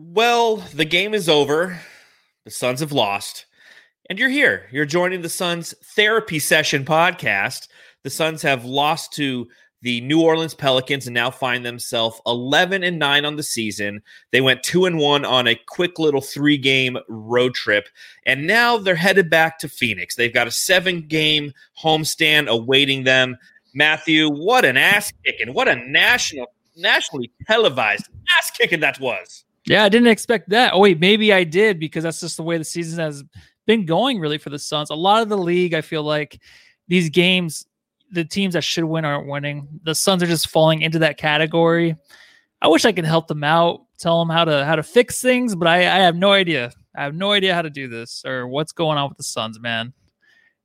Well, the game is over. The Suns have lost. And you're here. You're joining the Suns therapy session podcast. The Suns have lost to the New Orleans Pelicans and now find themselves 11 and 9 on the season. They went 2 and 1 on a quick little 3-game road trip and now they're headed back to Phoenix. They've got a 7-game homestand awaiting them. Matthew, what an ass kicking. What a national nationally televised ass kicking that was. Yeah, I didn't expect that. Oh wait, maybe I did because that's just the way the season has been going really for the Suns. A lot of the league, I feel like these games the teams that should win aren't winning. The Suns are just falling into that category. I wish I could help them out, tell them how to how to fix things, but I, I have no idea. I have no idea how to do this or what's going on with the Suns, man.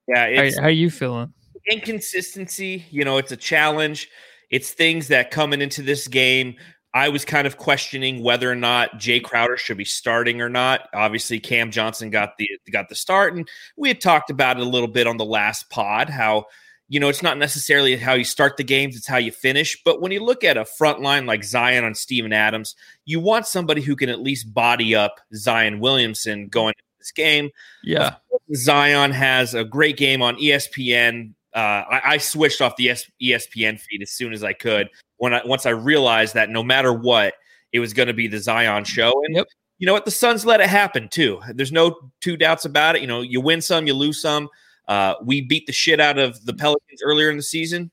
Yeah, how, how are you feeling? Inconsistency, you know, it's a challenge. It's things that coming into this game. I was kind of questioning whether or not Jae Crowder should be starting or not. Obviously, Cam Johnson got the got the start, and we had talked about it a little bit on the last pod. How you know, it's not necessarily how you start the games, it's how you finish. But when you look at a front line like Zion on Steven Adams, you want somebody who can at least body up Zion Williamson going into this game. Yeah. Zion has a great game on ESPN. Uh, I, I, switched off the ESPN feed as soon as I could when I once I realized that no matter what, it was going to be the Zion show. And yep. you know what? The Suns let it happen too. There's no two doubts about it. You know, you win some, you lose some. Uh, we beat the shit out of the Pelicans earlier in the season.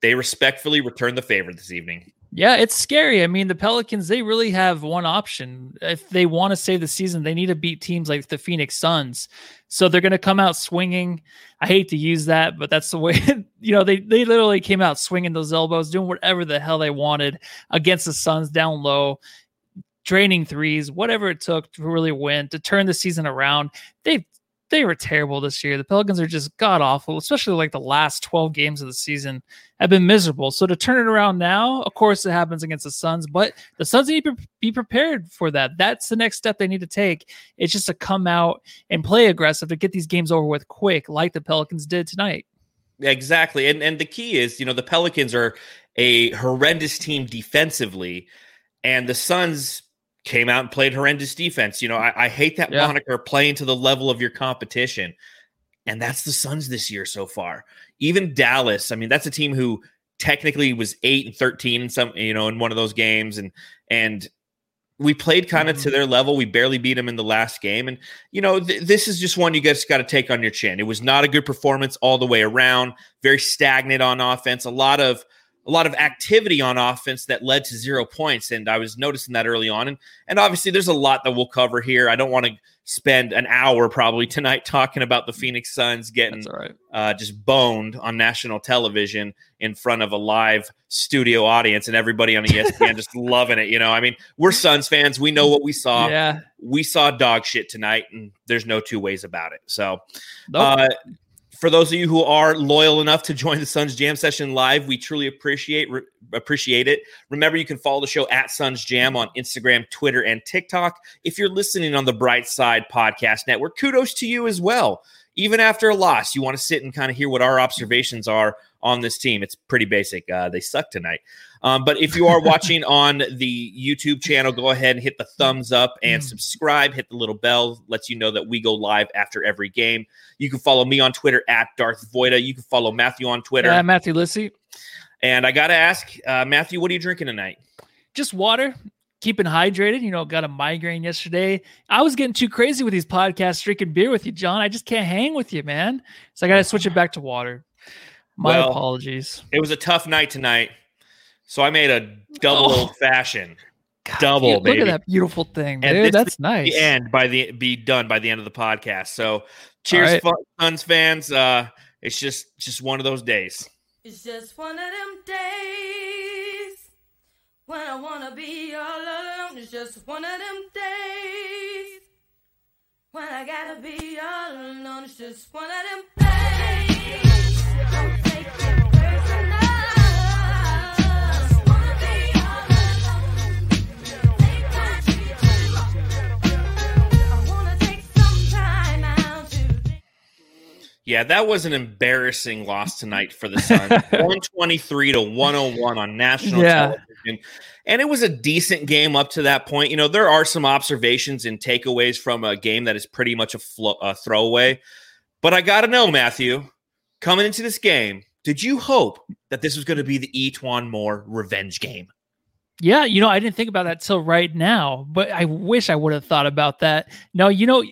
They respectfully returned the favor this evening. Yeah, it's scary. I mean, the Pelicans, they really have one option. If they want to save the season, they need to beat teams like the Phoenix Suns. So they're going to come out swinging. I hate to use that, but that's the way, you know, they, they literally came out swinging those elbows, doing whatever the hell they wanted against the Suns down low, draining threes, whatever it took to really win, to turn the season around. They've they were terrible this year. The Pelicans are just god awful, especially like the last 12 games of the season have been miserable. So to turn it around now, of course, it happens against the Suns, but the Suns need to be prepared for that. That's the next step they need to take. It's just to come out and play aggressive to get these games over with quick, like the Pelicans did tonight. Exactly. And and the key is, you know, the Pelicans are a horrendous team defensively, and the Suns came out and played horrendous defense. You know, I, I hate that yeah. moniker playing to the level of your competition. And that's the Suns this year so far. Even Dallas, I mean, that's a team who technically was eight and 13 in some, you know, in one of those games. And, and, we played kind of mm-hmm. to their level. We barely beat them in the last game. And, you know, th- this is just one you guys got to take on your chin. It was not a good performance all the way around, very stagnant on offense, a lot of, a lot of activity on offense that led to zero points. And I was noticing that early on. And, and obviously, there's a lot that we'll cover here. I don't want to spend an hour probably tonight talking about the Phoenix Suns getting right. uh, just boned on national television in front of a live studio audience and everybody on the ESPN just loving it. You know, I mean, we're Suns fans. We know what we saw. Yeah. We saw dog shit tonight, and there's no two ways about it. So, nope. uh, for those of you who are loyal enough to join the Suns Jam session live, we truly appreciate re- appreciate it. Remember, you can follow the show at Suns Jam on Instagram, Twitter, and TikTok. If you're listening on the Bright Side Podcast Network, kudos to you as well. Even after a loss, you want to sit and kind of hear what our observations are on this team. It's pretty basic. Uh, they suck tonight. Um, but if you are watching on the YouTube channel, go ahead and hit the thumbs up and mm. subscribe. Hit the little bell, lets you know that we go live after every game. You can follow me on Twitter at Darth Voida. You can follow Matthew on Twitter. Uh, Matthew Lissy. And I got to ask, uh, Matthew, what are you drinking tonight? Just water. Keeping hydrated. You know, got a migraine yesterday. I was getting too crazy with these podcasts, drinking beer with you, John. I just can't hang with you, man. So I got to switch it back to water. My well, apologies. It was a tough night tonight. So I made a double oh. old fashioned. double, look baby. at that beautiful thing, dude. That's nice. The end by the be done by the end of the podcast. So cheers, right. Suns fans. Uh, it's just just one of those days. It's just one of them days when I wanna be all alone. It's just one of them days when I gotta be all alone. It's just one of them days. Yeah, that was an embarrassing loss tonight for the Suns. 123 to 101 on national yeah. television. And it was a decent game up to that point. You know, there are some observations and takeaways from a game that is pretty much a, flo- a throwaway. But I got to know, Matthew, coming into this game, did you hope that this was going to be the E'Twaun Moore revenge game? Yeah, you know, I didn't think about that till right now, but I wish I would have thought about that. No, you know,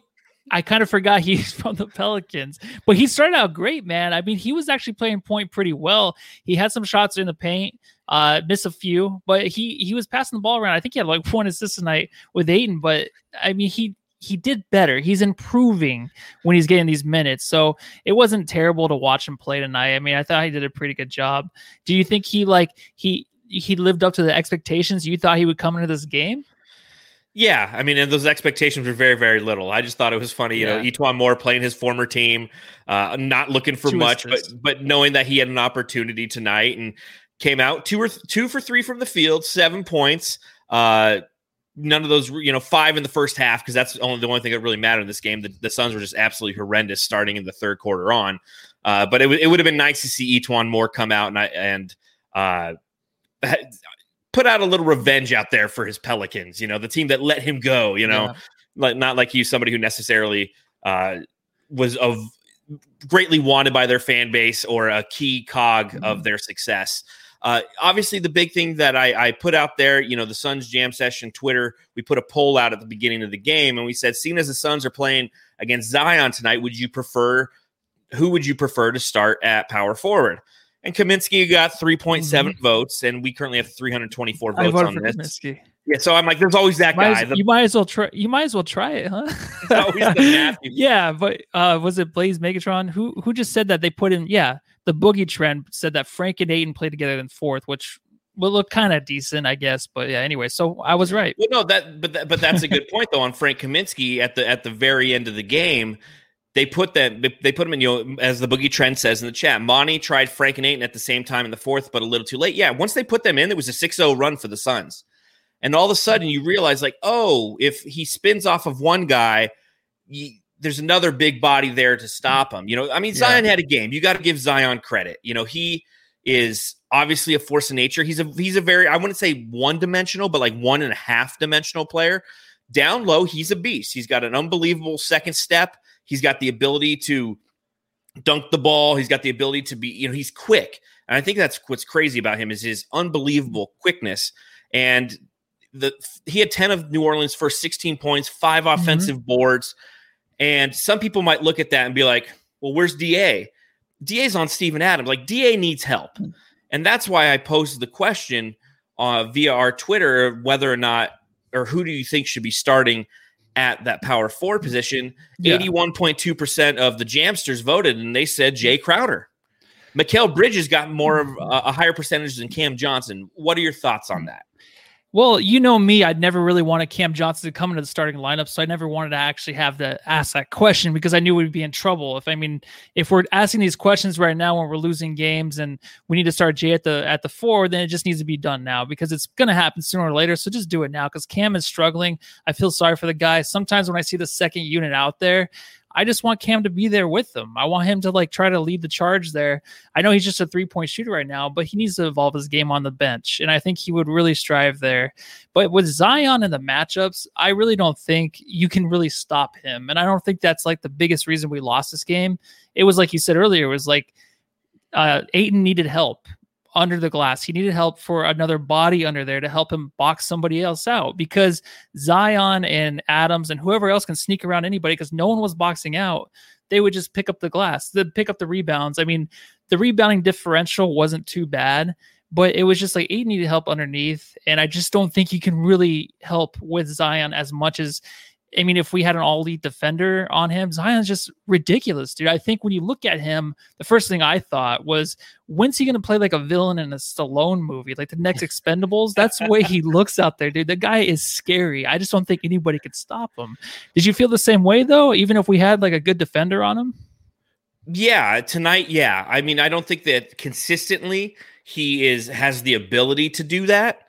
I kind of forgot he's from the Pelicans, but he started out great, man. I mean, he was actually playing point pretty well. He had some shots in the paint, uh, missed a few, but he he was passing the ball around. I think he had like one assist tonight with Ayton, but I mean, he he did better. He's improving when he's getting these minutes. So it wasn't terrible to watch him play tonight. I mean, I thought he did a pretty good job. Do you think he like he he lived up to the expectations you thought he would come into this game? Yeah, I mean, and those expectations were very, very little. I just thought it was funny, you yeah. know, E'Twaun Moore playing his former team, uh, not looking for Two much, but but knowing that he had an opportunity tonight and came out two or th- two for three from the field, seven points. Uh, none of those, you know, five in the first half because that's only the only thing that really mattered in this game. The, the Suns were just absolutely horrendous starting in the third quarter on. Uh, but it, w- it would have been nice to see E'Twaun Moore come out and I, and uh, put out a little revenge out there for his Pelicans, you know, the team that let him go, you know, yeah. like not like you, somebody who necessarily uh, was of greatly wanted by their fan base or a key cog mm-hmm. of their success. Uh, obviously, the big thing that I, I, put out there, you know, the Suns Jam Session Twitter, we put a poll out at the beginning of the game, and we said, seeing as the Suns are playing against Zion tonight, would you prefer? Who would you prefer to start at power forward? And Kaminsky got 3.7 mm-hmm. votes, and we currently have 324 votes on this. Kaminsky. Yeah, so I'm like, there's always that might guy. As, the, you might as well try. You might as well try it, huh? yeah, but uh, was it Blaze Megatron who who just said that they put in? Yeah, the boogie trend said that Frank and Ayton played together in fourth, which will look kind of decent, I guess. But yeah, anyway, so I was right. Well, no, that but that, but that's a good point though on Frank Kaminsky at the at the very end of the game they put them they put him in you know as the boogie trend says in the chat monty tried frank and Ayton at the same time in the fourth but a little too late. Yeah once they put them in it was a 6-0 run for the suns. And all of a sudden you realize like oh if he spins off of one guy you, there's another big body there to stop him. You know i mean zion yeah. had a game. You got to give zion credit. You know he is obviously a force of nature. He's a he's a very i wouldn't say one dimensional but like one and a half dimensional player. Down low he's a beast. He's got an unbelievable second step He's got the ability to dunk the ball. He's got the ability to be, you know, he's quick. And I think that's what's crazy about him is his unbelievable quickness. And the he had 10 of New Orleans' first 16 points, 5 mm-hmm. offensive mm-hmm. boards. And some people might look at that and be like, well, where's DA? DA's on Steven Adams. Like DA needs help. And that's why I posed the question uh, via our Twitter whether or not or who do you think should be starting at that power four position, two percent of the Jamsters voted, and they said Jae Crowder. Mikal Bridges got more of a, a higher percentage than Cam Johnson. What are your thoughts on that? Well, you know me, I'd never really wanted Cam Johnson to come into the starting lineup, so I never wanted to actually have to ask that question because I knew we'd be in trouble. If I mean, if we're asking these questions right now when we're losing games and we need to start Jae at the at the four, then it just needs to be done now because it's going to happen sooner or later. So just do it now because Cam is struggling. I feel sorry for the guy. Sometimes when I see the second unit out there, I just want Cam to be there with them. I want him to like try to lead the charge there. I know he's just a three point shooter right now, but he needs to evolve his game on the bench. And I think he would really strive there. But with Zion and the matchups, I really don't think you can really stop him. And I don't think that's like the biggest reason we lost this game. It was like you said earlier, it was like uh Ayton needed help under the glass. He needed help for another body under there to help him box somebody else out because Zion and Adams and whoever else can sneak around anybody because no one was boxing out. They would just pick up the glass, they pick up the rebounds. I mean, the rebounding differential wasn't too bad, but it was just like Ayton needed help underneath. And I just don't think you can really help with Zion as much as I mean, if we had an all elite defender on him, Zion's just ridiculous, dude. I think when you look at him, the first thing I thought was, when's he going to play like a villain in a Stallone movie, like the next Expendables? That's the way he looks out there, dude. The guy is scary. I just don't think anybody could stop him. Did you feel the same way though, even if we had like a good defender on him? Yeah, tonight, yeah. I mean, I don't think that consistently he is has the ability to do that.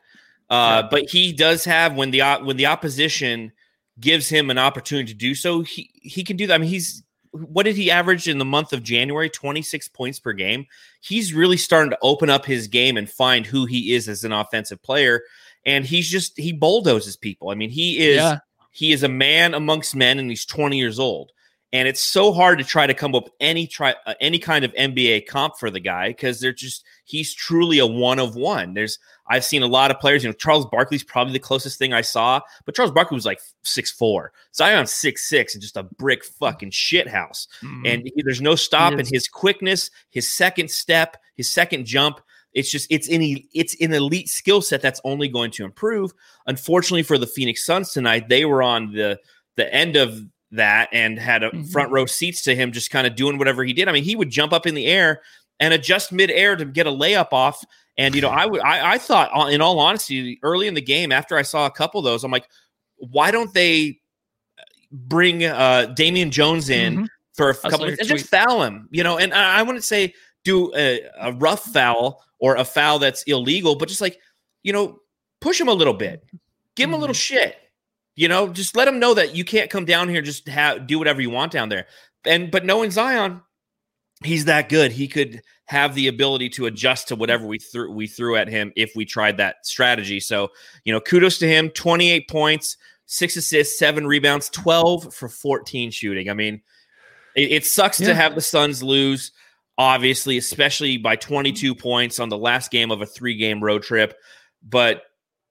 Uh, yeah. but he does have when the when the opposition gives him an opportunity to do so, he he can do that. I mean, he's what did he average in the month of January? 26 points per game. He's really starting to open up his game and find who he is as an offensive player. And he's just he bulldozes people. I mean, he is yeah. he is a man amongst men, and he's 20 years old. And it's so hard to try to come up with any try uh, any kind of NBA comp for the guy because they're just he's truly a one of one. There's I've seen a lot of players. You know, Charles Barkley's probably the closest thing I saw, but Charles Barkley was like six four. Zion's six six and just a brick fucking shit house. Mm-hmm. And he, there's no stop in his quickness, his second step, his second jump. It's just it's any it's an elite skill set that's only going to improve. Unfortunately for the Phoenix Suns tonight, they were on the the end of that and had a mm-hmm. front row seats to him just kind of doing whatever he did. I mean, he would jump up in the air and adjust midair to get a layup off. And you know, I would I, I thought, uh, in all honesty, early in the game, after I saw a couple of those, I'm like, why don't they bring uh Damian Jones in mm-hmm. for a couple of, and just foul him? You know, and I, I wouldn't say do a, a rough foul or a foul that's illegal, but just like you know, push him a little bit, give him mm-hmm. a little mm-hmm. shit. You know, just let him know that you can't come down here just have do whatever you want down there. And but knowing Zion, he's that good. He could have the ability to adjust to whatever we threw we threw at him if we tried that strategy. So, you know, kudos to him. 28 points, six assists, seven rebounds, 12 for 14 shooting. I mean, it, it sucks yeah. to have the Suns lose, obviously, especially by 22 points on the last game of a three game road trip. But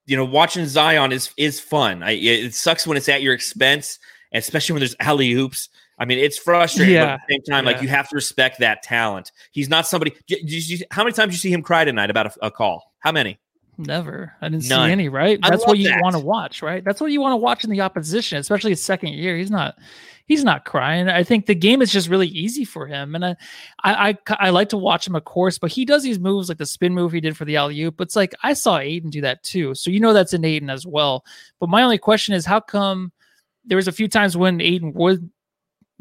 you know, watching Zion is is fun. I, it sucks when it's at your expense, especially when there's alley oops. I mean, it's frustrating. Yeah. But at the same time, yeah. like you have to respect that talent. He's not somebody. You, how many times did you see him cry tonight about a, a call? How many? Never. I didn't None. see any. Right. That's what you want to watch. Right. That's what you want to watch in the opposition, especially his second year. He's not he's not crying. I think the game is just really easy for him, and I, I, I, I like to watch him, of course. But he does these moves like the spin move he did for the alley oop. It's like I saw Ayton do that too, so you know that's in Ayton as well. But my only question is, how come there was a few times when Ayton was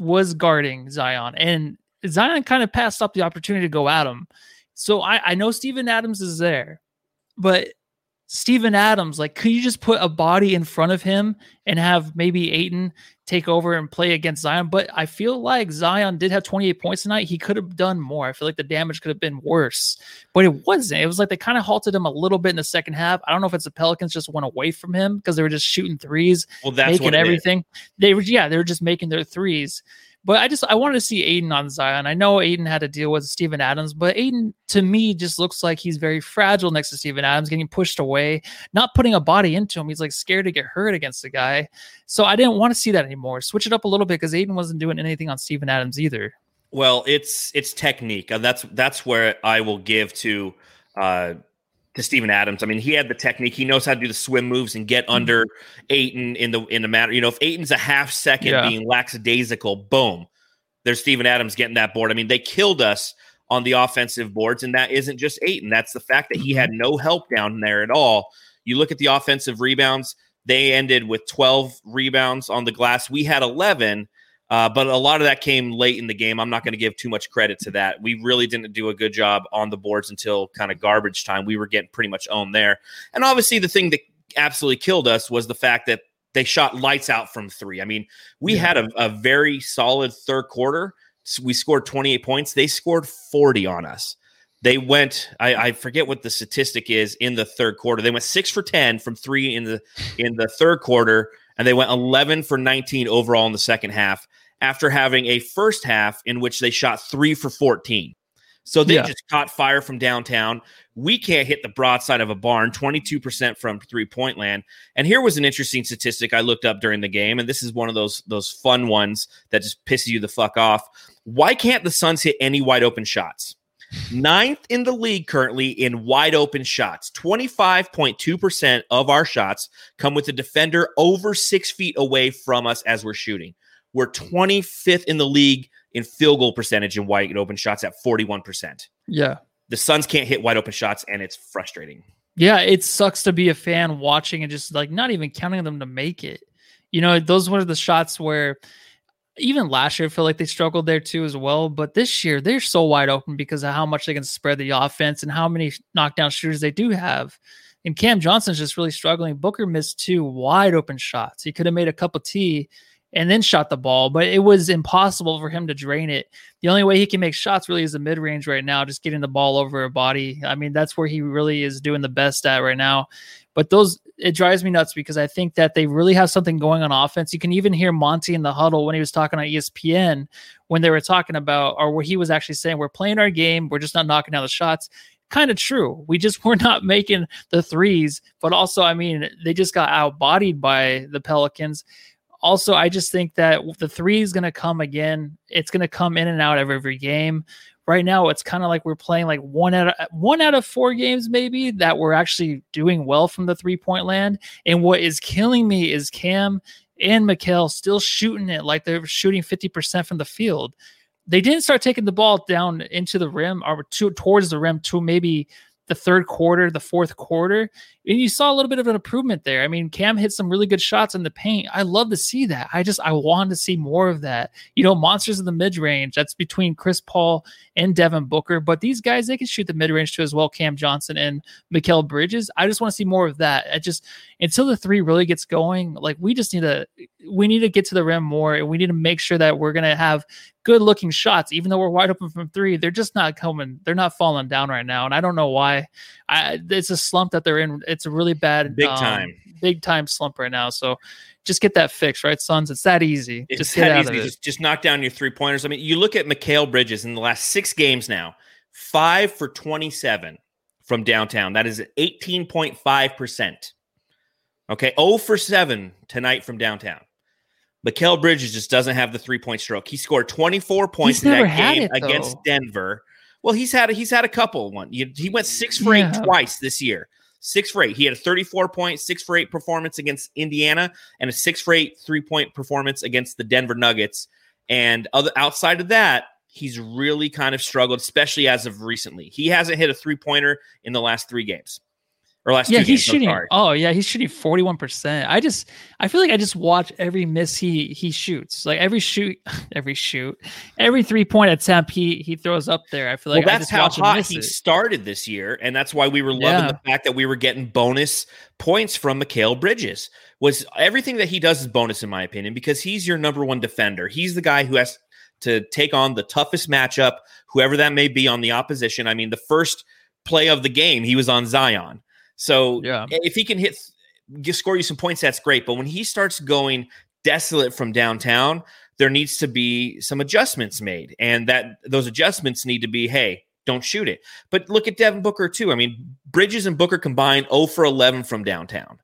was guarding Zion, and Zion kind of passed up the opportunity to go at him. So I, I know Steven Adams is there, but Steven Adams, like, could you just put a body in front of him and have maybe Ayton take over and play against Zion? But I feel like Zion did have 28 points tonight. He could have done more. I feel like the damage could have been worse, but it wasn't. It was like they kind of halted him a little bit in the second half. I don't know if it's the Pelicans just went away from him because they were just shooting threes, well, that's making everything. They were, yeah, they were just making their threes. But I just I wanted to see Ayton on Zion. I know Ayton had to deal with Steven Adams, but Ayton to me just looks like he's very fragile next to Steven Adams, getting pushed away, not putting a body into him. He's like scared to get hurt against the guy. So I didn't want to see that anymore. Switch it up a little bit because Ayton wasn't doing anything on Steven Adams either. Well, it's it's technique. And that's that's where I will give to uh to Steven Adams. I mean, he had the technique. He knows how to do the swim moves and get mm-hmm. under Ayton in the in the matter. You know, if Ayton's a half second yeah. being lackadaisical, boom, there's Steven Adams getting that board. I mean, they killed us on the offensive boards, and that isn't just Ayton. That's the fact that he had mm-hmm. no help down there at all. You look at the offensive rebounds; they ended with 12 rebounds on the glass. We had 11. Uh, but a lot of that came late in the game. I'm not going to give too much credit to that. We really didn't do a good job on the boards until kind of garbage time. We were getting pretty much owned there. And obviously, the thing that absolutely killed us was the fact that they shot lights out from three. I mean, we yeah. had a, a very solid third quarter. We scored 28 points. They scored 40 on us. They went. I, I, forget what the statistic is in the third quarter. They went six for 10 from three in the in the third quarter, and they went 11 for 19 overall in the second half after having a first half in which they shot three for 14. So they yeah. just caught fire from downtown. We can't hit the broadside of a barn, 22% from three point land. And here was an interesting statistic I looked up during the game. And this is one of those, those fun ones that just pisses you the fuck off. Why can't the Suns hit any wide open shots? Ninth in the league currently in wide open shots. 25.2% of our shots come with a defender over six feet away from us as we're shooting. We're 25th in the league in field goal percentage in wide open shots at 41%. Yeah. The Suns can't hit wide open shots, and it's frustrating. Yeah, it sucks to be a fan watching and just like not even counting them to make it. You know, those were the shots where even last year I feel like they struggled there too as well. But this year they're so wide open because of how much they can spread the offense and how many knockdown shooters they do have. And Cam Johnson's just really struggling. Booker missed two wide open shots. He could have made a cup of tea and then shot the ball, but it was impossible for him to drain it. The only way he can make shots really is the mid range right now, just getting the ball over a body. I mean, that's where he really is doing the best at right now. But those, it drives me nuts because I think that they really have something going on offense. You can even hear Monty in the huddle when he was talking on ESPN when they were talking about, or where he was actually saying, We're playing our game, we're just not knocking down the shots kind of true. We just were not making the threes, but also, I mean, they just got outbodied by the Pelicans. Also, I just think that the three is going to come again. It's going to come in and out of every game. Right now, it's kind of like we're playing like one out of one out of four games, maybe that we're actually doing well from the three point land. And what is killing me is Cam and Mikal still shooting it like they're shooting 50% from the field they didn't start taking the ball down into the rim or to, towards the rim to maybe the third quarter, the fourth quarter, and you saw a little bit of an improvement there. I mean, Cam hit some really good shots in the paint. I love to see that. I just I want to see more of that. You know, monsters in the mid range. That's between Chris Paul and Devin Booker, but these guys they can shoot the mid range too as well. Cam Johnson and Mikal Bridges. I just want to see more of that. I just until the three really gets going, like we just need to we need to get to the rim more, and we need to make sure that we're gonna have good looking shots, even though we're wide open from three. They're just not coming. They're not falling down right now, and I don't know why. I, it's a slump that they're in. It's a really bad, big um, time, big time slump right now. So just get that fixed, right, Suns? It's that easy. It's just that easy. Just, just knock down your three pointers. I mean, you look at Mikal Bridges in the last six games now, five for 27 from downtown. That is 18.5%. Okay. 0 for 7 tonight from downtown. Mikal Bridges just doesn't have the three point stroke. He scored 24 points in that game it, against Denver. Well, he's had a, he's had a couple. One he went six for yeah. eight twice this year. Six for eight. He had a 34 point, six for eight performance against Indiana, and a six for eight three point performance against the Denver Nuggets. And other outside of that, he's really kind of struggled, especially as of recently. He hasn't hit a three pointer in the last three games or last yeah he's games, shooting oh yeah he's shooting 41% i just i feel like i just watch every miss he he shoots. Like every shoot every shoot every three point attempt he he throws up there i feel like well, that's how hot he it. started this year and that's why we were loving yeah. the fact that we were getting bonus points from Mikal Bridges. Was everything that he does is bonus in my opinion because he's your number one defender. He's the guy who has to take on the toughest matchup whoever that may be on the opposition. I mean the first play of the game he was on zion so yeah. if he can hit score you some points, that's great. But when he starts going desolate from downtown, there needs to be some adjustments made. And that those adjustments need to be, hey, don't shoot it. But look at Devin Booker too. I mean, Bridges and Booker combined 0 for 11 from downtown.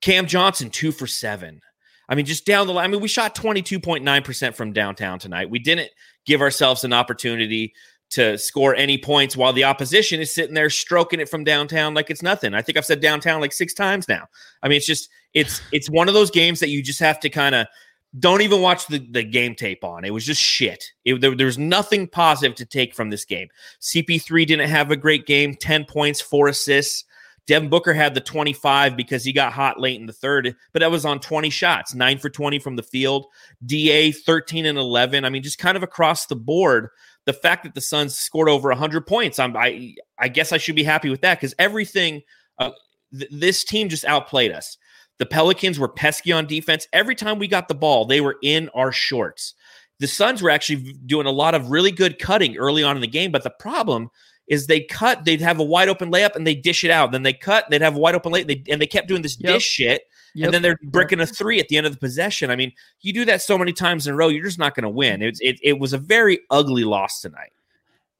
Cam Johnson 2 for 7. I mean, just down the line. I mean, we shot 22.9% from downtown tonight. We didn't give ourselves an opportunity to score any points while the opposition is sitting there stroking it from downtown like it's nothing. I think I've said downtown like six times now. I mean, it's just it's it's one of those games that you just have to kind of don't even watch the, the game tape on. It was just shit. It, there, there was nothing positive to take from this game. CP3 didn't have a great game, 10 points, four assists. Devin Booker had the 25 because he got hot late in the third, but that was on 20 shots, nine for 20 from the field. DA 13 and 11. I mean, just kind of across the board the fact that the Suns scored over 100 points, I'm, I I guess I should be happy with that because everything uh, th- this team just outplayed us. The Pelicans were pesky on defense. Every time we got the ball, they were in our shorts. The Suns were actually doing a lot of really good cutting early on in the game, but the problem is they cut, they'd have a wide open layup and they dish it out. Then they cut, they'd have a wide open layup, they, and they kept doing this yep. dish shit Yep. And then they're bricking a three at the end of the possession. I mean, you do that so many times in a row, you're just not going to win. It, it, it was a very ugly loss tonight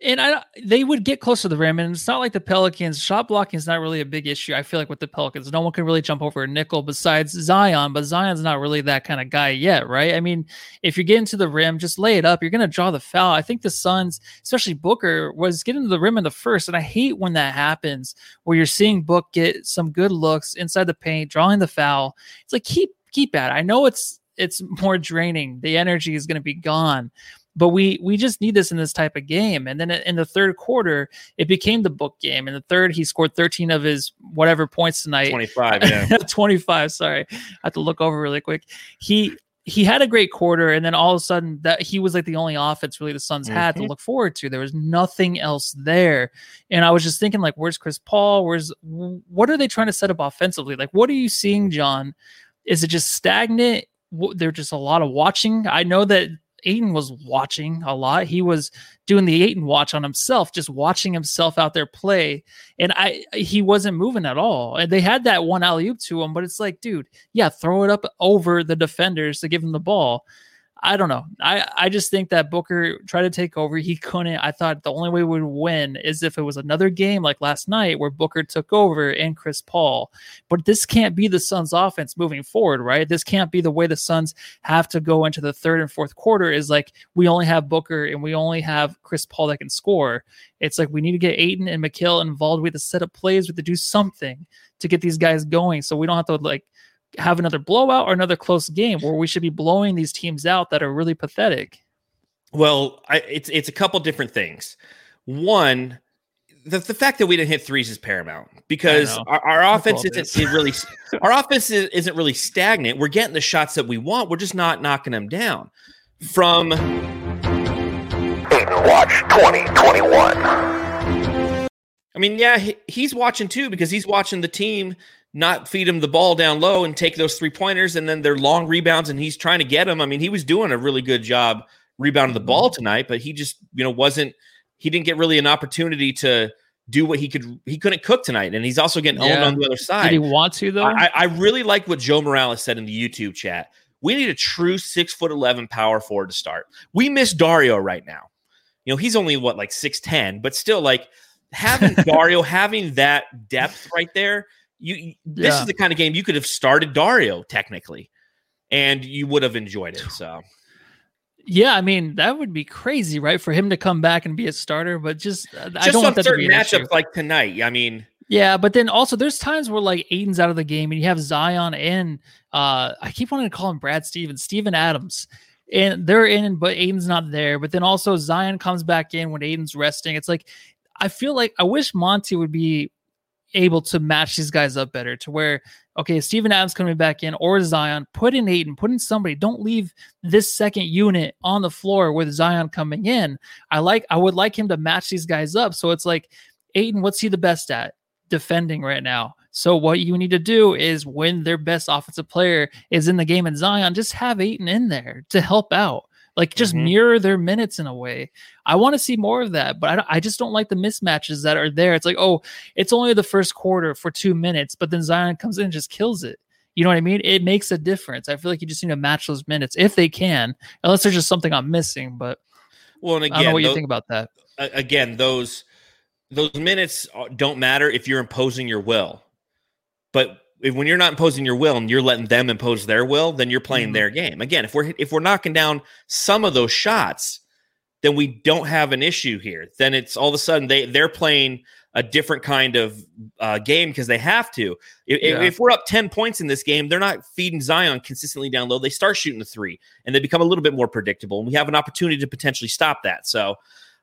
and I they would get close to the rim, and it's not like the Pelicans shot blocking is not really a big issue. I feel like with the Pelicans, no one can really jump over a nickel besides Zion, but Zion's not really that kind of guy yet, right? I mean, if you're getting to the rim, just lay it up. You're gonna draw the foul. I think the Suns, especially Booker, was getting to the rim in the first, and I hate when that happens, where you're seeing Book get some good looks inside the paint, drawing the foul. It's like keep keep at it. I know it's it's more draining. The energy is going to be gone but we we just need this in this type of game. And then in the third quarter, it became the book game. In the third, he scored 13 of his whatever points tonight. 25, yeah. 25, sorry. I have to look over really quick. He he had a great quarter, and then all of a sudden that he was like the only offense really the Suns mm-hmm. had to mm-hmm. look forward to. There was nothing else there. And I was just thinking, like, where's Chris Paul? Where's what are they trying to set up offensively? Like, what are you seeing, John? Is it just stagnant? there's just a lot of watching. I know that Ayton was watching a lot. He was doing the Ayton watch on himself, just watching himself out there play. And I he wasn't moving at all. And they had that one alley oop to him, but it's like, dude, yeah, throw it up over the defenders to give him the ball. I don't know. I, I just think that Booker tried to take over. He couldn't. I thought the only way we would win is if it was another game like last night where Booker took over and Chris Paul. But this can't be the Suns offense moving forward, right? This can't be the way the Suns have to go into the third and fourth quarter is like we only have Booker and we only have Chris Paul that can score. It's like we need to get Ayton and Mikal involved. We have to set up plays. We have to do something to get these guys going so we don't have to like – have another blowout or another close game where we should be blowing these teams out that are really pathetic? Well, I, it's it's a couple different things. One, the, the fact that we didn't hit threes is paramount because our, our offense isn't really our offense isn't really stagnant. We're getting the shots that we want. We're just not knocking them down. From Watch 2021. I mean, yeah, he, he's watching too because he's watching the team not feed him the ball down low and take those three pointers and then they're long rebounds and he's trying to get them. I mean, he was doing a really good job rebounding the ball tonight, but he just, you know, wasn't he didn't get really an opportunity to do what he could he couldn't cook tonight. And he's also getting yeah. owned on the other side. Did he want to though? I, I really like what Joe Morales said in the YouTube chat. We need a true six foot eleven power forward to start. We miss Dario right now. You know, he's only what like six ten, but still like having Dario having that depth right there you this yeah. is the kind of game you could have started Dario technically, and you would have enjoyed it. So. Yeah, I mean that would be crazy, right? For him to come back and be a starter, but just, uh, just I don't want that to be certain matchups like tonight. I mean, yeah, but then also there's times where like Ayton's out of the game and you have Zion and uh I keep wanting to call him Brad Stevens, Steven Adams. And they're in, but Ayton's not there. But then also Zion comes back in when Ayton's resting. It's like I feel like I wish Monty would be able to match these guys up better to where okay, Steven Adams coming back in or Zion, put in Ayton, put in somebody. Don't leave this second unit on the floor with Zion coming in. I like I would like him to match these guys up. So it's like Ayton, what's he the best at? Defending right now. So what you need to do is when their best offensive player is in the game in Zion, just have Ayton in there to help out. Like just mm-hmm. mirror their minutes in a way. I want to see more of that, but I, I just don't like the mismatches that are there. It's like, oh, it's only the first quarter for two minutes, but then Zion comes in and just kills it. You know what I mean? It makes a difference. I feel like you just need to match those minutes if they can, unless there's just something I'm missing. But well, and again, I don't know what those, you think about that. Again, those those minutes don't matter if you're imposing your will, but if, when you're not imposing your will and you're letting them impose their will, then you're playing mm-hmm. their game. Again, if we're if we're knocking down some of those shots, then we don't have an issue here. Then it's all of a sudden they they're playing a different kind of uh, game because they have to. If, yeah. if, we're up 10 points in this game, they're not feeding Zion consistently down low. They start shooting the three and they become a little bit more predictable. And we have an opportunity to potentially stop that. So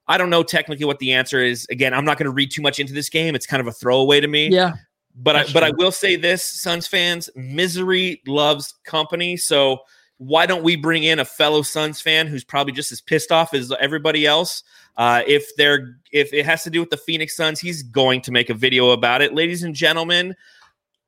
I don't know technically what the answer is. Again, I'm not going to read too much into this game. It's kind of a throwaway to me. Yeah. But That's I but I will say this, Suns fans, misery loves company. So why don't we bring in a fellow Suns fan who's probably just as pissed off as everybody else? Uh, if they're if it has to do with the Phoenix Suns, he's going to make a video about it. Ladies and gentlemen,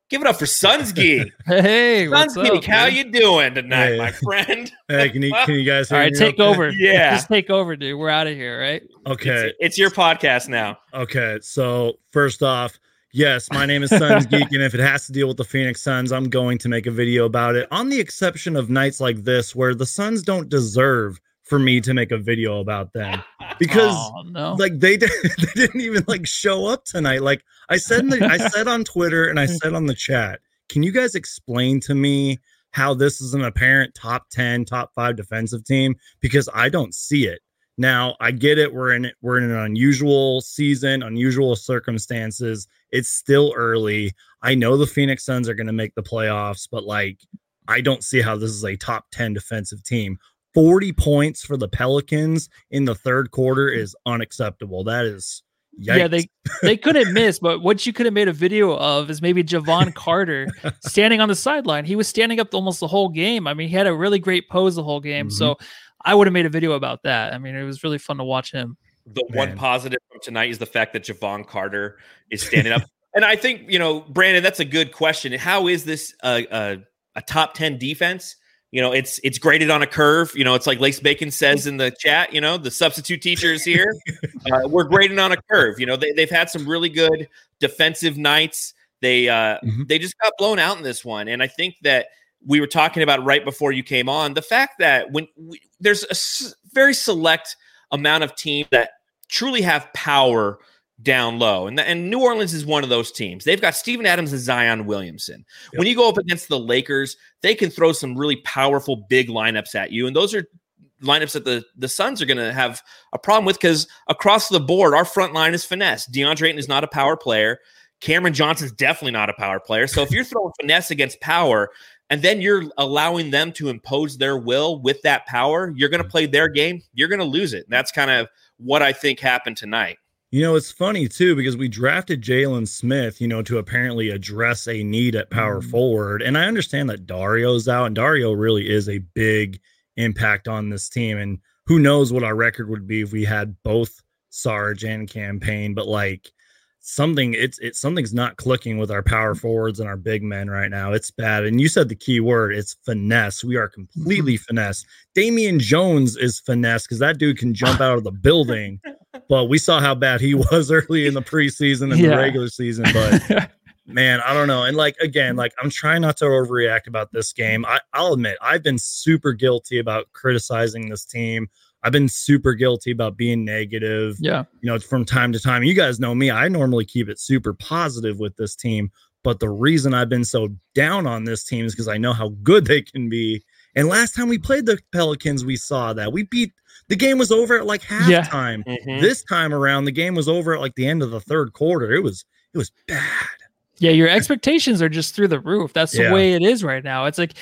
give it up for Suns Geek. hey, Suns Geek, how you doing tonight, hey. my friend? hey, can you can you guys All right, take okay? over. Yeah. Just take over, dude. We're out of here, right? Okay. It's, it's your podcast now. Okay. So first off, Yes, my name is Suns Geek, and if it has to deal with the Phoenix Suns, I'm going to make a video about it. On the exception of nights like this, where the Suns don't deserve for me to make a video about them, because oh, no. like they did, they didn't even like show up tonight. Like I said, the, I said on Twitter and I said on the chat, can you guys explain to me how this is an apparent top ten, top five defensive team? Because I don't see it. Now I get it. We're in we're in an unusual season, unusual circumstances. It's still early. I know the Phoenix Suns are going to make the playoffs, but like I don't see how this is a top 10 defensive team. 40 points for the Pelicans in the third quarter is unacceptable. That is Yikes. Yeah, they they couldn't miss, but what you could have made a video of is maybe Jevon Carter standing on the sideline. He was standing up almost the whole game. I mean, he had a really great pose the whole game. Mm-hmm. So I would have made a video about that. I mean, it was really fun to watch him. The Man. one positive from tonight is the fact that Jevon Carter is standing up. And I think, you know, Brandon, that's a good question. How is this a, a, a top 10 defense? you know, it's it's graded on a curve. You know, it's like Lace Bacon says in the chat. You know, the substitute teachers here, uh, we're graded on a curve. You know, they, they've had some really good defensive nights. They uh, mm-hmm. they just got blown out in this one, and I think that we were talking about right before you came on the fact that when we, there's a very select amount of teams that truly have power down low. And, and New Orleans is one of those teams. They've got Steven Adams and Zion Williamson. Yep. When you go up against the Lakers, they can throw some really powerful big lineups at you. And those are lineups that the, the Suns are going to have a problem with because across the board, our front line is finesse. DeAndre Ayton is not a power player. Cameron Johnson's definitely not a power player. So if you're throwing finesse against power, and then you're allowing them to impose their will with that power, you're going to play their game, you're going to lose it. And that's kind of what I think happened tonight. You know, it's funny too because we drafted Jalen Smith, you know, to apparently address a need at power mm. forward. And I understand that Dario's out, and Dario really is a big impact on this team. And who knows what our record would be if we had both Sarge and Cam Payne, But like, something it's it's something's not clicking with our power mm. forwards and our big men right now. It's bad. And you said the key word, it's finesse. We are completely mm-hmm. finesse. Damian Jones is finesse because that dude can jump out of the building. But we saw how bad he was early in the preseason and yeah. the regular season. But man, I don't know. And like again, like I'm trying not to overreact about this game. I, I'll admit I've been super guilty about criticizing this team. I've been super guilty about being negative. Yeah. You know, from time to time. You guys know me. I normally keep it super positive with this team. But the reason I've been so down on this team is because I know how good they can be. And last time we played the Pelicans, we saw that. We beat the game was over at like halftime. Yeah. Mm-hmm. This time around, the game was over at like the end of the third quarter. It was it was bad. Yeah, your expectations are just through the roof. That's the yeah. way it is right now. It's like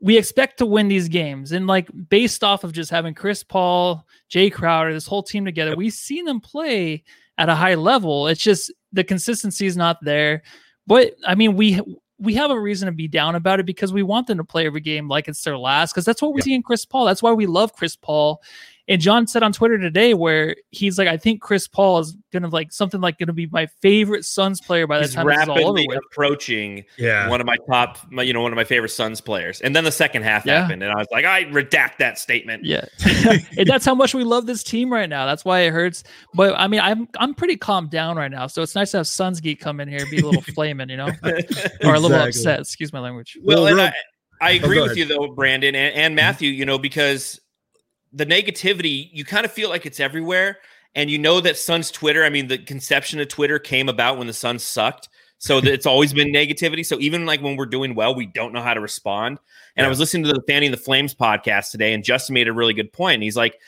we expect to win these games. And like based off of just having Chris Paul, Jae Crowder, this whole team together, we've seen them play at a high level. It's just the consistency is not there. But I mean, we we have a reason to be down about it because we want them to play every game like it's their last because that's what we see in Chris Paul. That's why we love Chris Paul. And John said on Twitter today where he's like, I think Chris Paul is gonna like something like gonna be my favorite Suns player by the he's time rapidly all over with. approaching yeah. one of my top, my, you know, one of my favorite Suns players. And then the second half yeah. happened, and I was like, I redact that statement. Yeah, and that's how much we love this team right now. That's why it hurts. But I mean, I'm I'm pretty calmed down right now, so it's nice to have Suns geek come in here, be a little flaming, you know, or a little upset. Excuse my language. Well, well and I, I agree oh, with you though, Brandon and, and Matthew. You know, because the negativity, you kind of feel like it's everywhere. And you know that Suns Twitter, I mean, the conception of Twitter came about when the Suns sucked. So it's always been negativity. So even like when we're doing well, we don't know how to respond. And yeah. I was listening to the Fanning the Flames podcast today, and Justin made a really good point. He's like,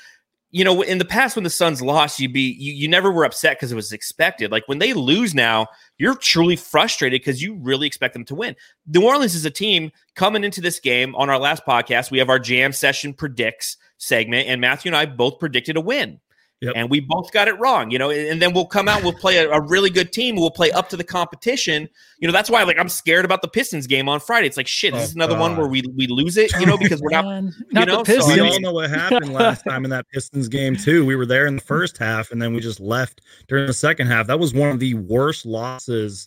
you know, in the past when the Suns lost, you'd be you, you never were upset because it was expected. Like when they lose now, you're truly frustrated because you really expect them to win. New Orleans is a team coming into this game. On our last podcast, we have our jam session predicts segment, and Matthew and I both predicted a win. Yep. And we both got it wrong, you know, and then we'll come out, we'll play a, a, really good team, we'll play up to the competition. You know, that's why like I'm scared about the Pistons game on Friday. It's like shit, this oh, is another God. one where we we lose it, you know, because we're not, you not know, the Pistons. So, we all know what happened last time in that Pistons game too. We were there in the first half and then we just left during the second half. That was one of the worst losses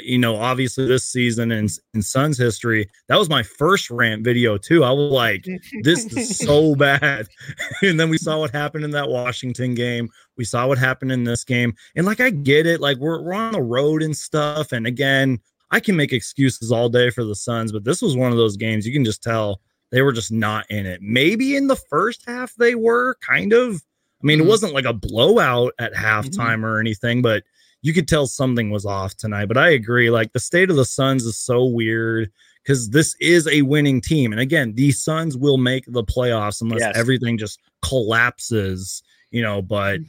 you know, obviously this season in, in Suns history, that was my first rant video too. I was like, this is so bad. and then we saw what happened in that Washington game. We saw what happened in this game. And like, I get it. Like, we're, we're on the road and stuff. And again, I can make excuses all day for the Suns, but this was one of those games you can just tell they were just not in it. Maybe in the first half they were kind of. I mean, mm-hmm. it wasn't like a blowout at halftime mm-hmm. or anything, but you could tell something was off tonight. But I agree. Like the state of the Suns is so weird because this is a winning team. And again, these Suns will make the playoffs unless yes. everything just collapses, you know. But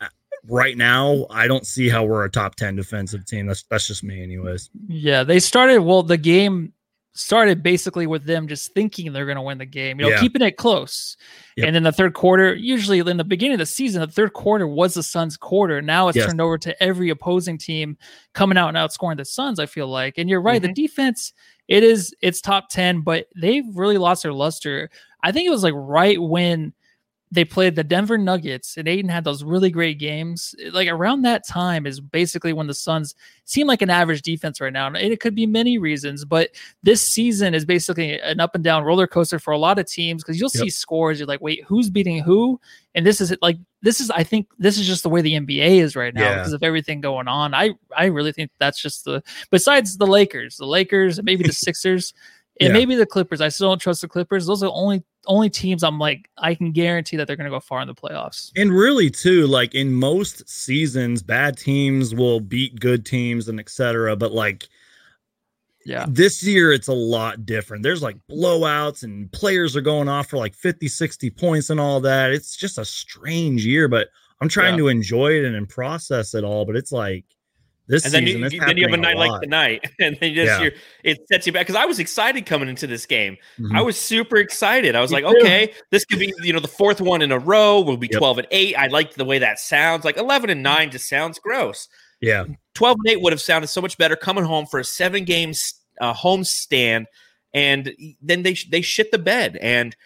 uh, right now, I don't see how we're a top 10 defensive team. That's that's just me, anyways. Yeah, they started well, the game started basically with them just thinking they're going to win the game, you know, yeah. keeping it close. Yep. And then the third quarter, usually in the beginning of the season, the third quarter was the Suns' quarter. Now it's yes. turned over to every opposing team coming out and outscoring the Suns. I feel like, and you're right, mm-hmm. the defense it is it's top ten, but they've really lost their luster. I think it was like right when they played the Denver Nuggets, and Ayton had those really great games. Like around that time is basically when the Suns seem like an average defense right now. And it could be many reasons, but this season is basically an up and down roller coaster for a lot of teams because you'll yep. see scores. You're like, wait, who's beating who? And this is like this is I think this is just the way the NBA is right now yeah. because of everything going on. I I really think that's just the besides the Lakers, the Lakers, and maybe the Sixers. And yeah. maybe the Clippers. I still don't trust the Clippers. Those are the only only teams I'm like I can guarantee that they're going to go far in the playoffs. And really, too, like in most seasons, bad teams will beat good teams and etc. But like, yeah, this year it's a lot different. There's like blowouts and players are going off for like 50, 60 points and all that. It's just a strange year, but I'm trying yeah. to enjoy it and process it all. But it's like this and then season, you, then you have a night a like tonight, and then just yeah. it sets you back. Because I was excited coming into this game. Mm-hmm. I was super excited. I was Me like, too. okay, this could be you know the fourth one in a row. We'll be yep. twelve and eight. I liked the way that sounds. Like eleven and nine just sounds gross. Yeah, twelve and eight would have sounded so much better coming home for a seven games uh, home stand, and then they they shit the bed and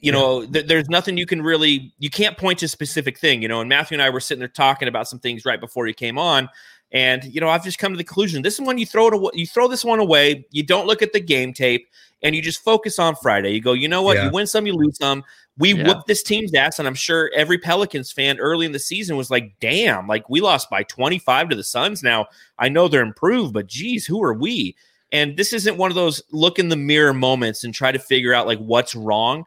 you know th- there's nothing you can really you can't point to a specific thing you know and matthew and i were sitting there talking about some things right before he came on and you know, I've just come to the conclusion: this is when you throw it away. You throw this one away. You don't look at the game tape, and you just focus on Friday. You go, you know what? Yeah. You win some, you lose some. We yeah. whooped this team's ass, and I'm sure every Pelicans fan early in the season was like, "Damn! Like we lost by 25 to the Suns. Now I know they're improved, but geez, who are we?" And this isn't one of those look in the mirror moments and try to figure out like what's wrong.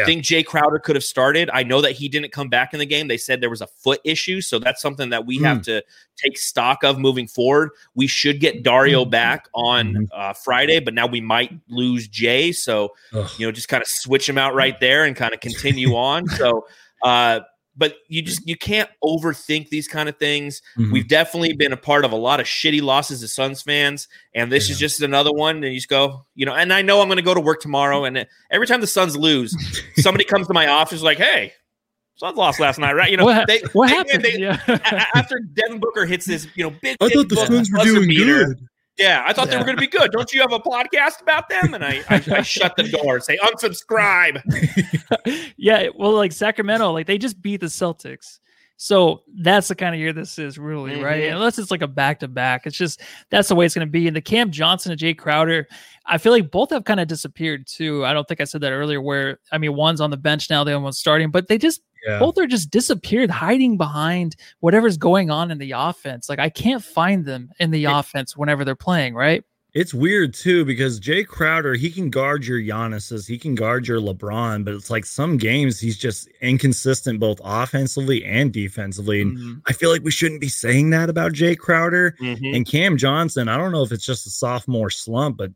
I think Jae Crowder could have started. I know that he didn't come back in the game. They said there was a foot issue, so that's something that we mm. have to take stock of moving forward. We should get Dario mm. back on mm-hmm. uh, Friday, but now we might lose Jae, so Ugh. you know just kind of switch him out right there and kind of continue on. So uh, but you just you can't overthink these kind of things. Mm-hmm. We've definitely been a part of a lot of shitty losses as Suns fans, and this yeah. is just another one. And you just go, you know, and I know I'm going to go to work tomorrow, and every time the Suns lose, somebody comes to my office like, "Hey, Suns lost last night, right?" You know, what, they, what they, happened? They, yeah. after Devin Booker hits this, you know, big. I thought the Suns were doing beater, good. Yeah, I thought yeah. they were going to be good. Don't you have a podcast about them? And I, I, I shut the door and say unsubscribe. yeah, well, like Sacramento, like they just beat the Celtics. So that's the kind of year this is, really, mm-hmm. right? Unless it's like a back to back, it's just that's the way it's going to be. And the Cam Johnson and Jae Crowder, I feel like both have kind of disappeared too. I don't think I said that earlier. Where I mean, one's on the bench now, the other one's starting, but they just yeah. both are just disappeared, hiding behind whatever's going on in the offense. Like I can't find them in the it, offense whenever they're playing, right? It's weird too because Jae Crowder, he can guard your Giannis's, he can guard your LeBron, but it's like some games he's just inconsistent both offensively and defensively. And mm-hmm. I feel like we shouldn't be saying that about Jae Crowder mm-hmm. and Cam Johnson. I don't know if it's just a sophomore slump, but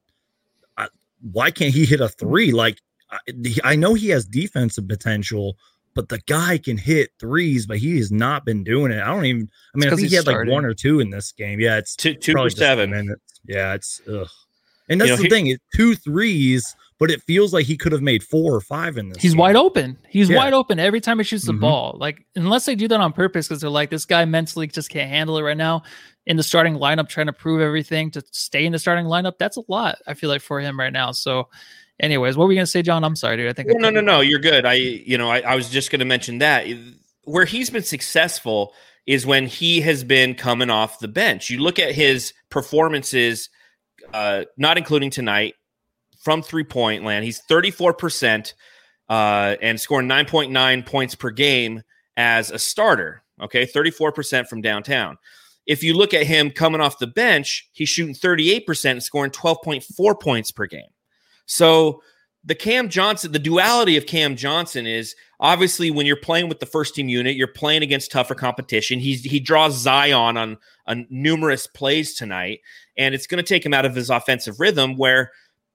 I, why can't he hit a three? Like I, I know he has defensive potential, but the guy can hit threes, but he has not been doing it. I don't even. I mean, I think he had starting. like one or two in this game. Yeah, it's two two for seven. Minutes. Yeah, it's ugh. And that's you know, the he, thing. It's two threes, but it feels like he could have made four or five in this. He's game. wide open. He's yeah. wide open every time he shoots the mm-hmm. ball. Like unless they do that on purpose because they're like this guy mentally just can't handle it right now in the starting lineup, trying to prove everything to stay in the starting lineup. That's a lot. I feel like for him right now. So anyways, what were we gonna say, John? I'm sorry, dude. I think no, no, no, no. You're good. I, you know, I, I was just gonna mention that where he's been successful is when he has been coming off the bench. You look at his performances, uh, not including tonight, from three point land. He's 34 percent uh, and scoring 9.9 points per game as a starter. Okay, 34 percent from downtown. If you look at him coming off the bench, he's shooting 38% and scoring 12.4 points per game. So the Cam Johnson, the duality of Cam Johnson is obviously when you're playing with the first team unit, you're playing against tougher competition. He's he draws Zion on, on numerous plays tonight, and it's going to take him out of his offensive rhythm. Where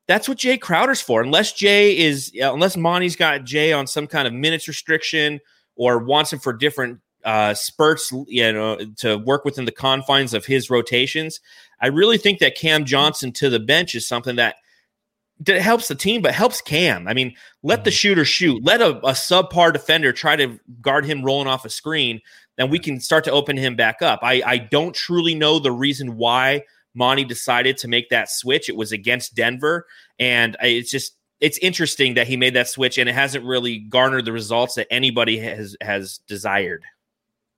that's what Jae Crowder's for. Unless Jae is, unless Monty's got Jae on some kind of minutes restriction or wants him for different uh, spurts, you know, to work within the confines of his rotations. I really think that Cam Johnson to the bench is something that that helps the team, but helps Cam. I mean, let the mm-hmm. shooter shoot. Let a, a subpar defender try to guard him rolling off a screen. Then we can start to open him back up. I, I don't truly know the reason why Monty decided to make that switch. It was against Denver, and it's just it's interesting that he made that switch and it hasn't really garnered the results that anybody has has desired.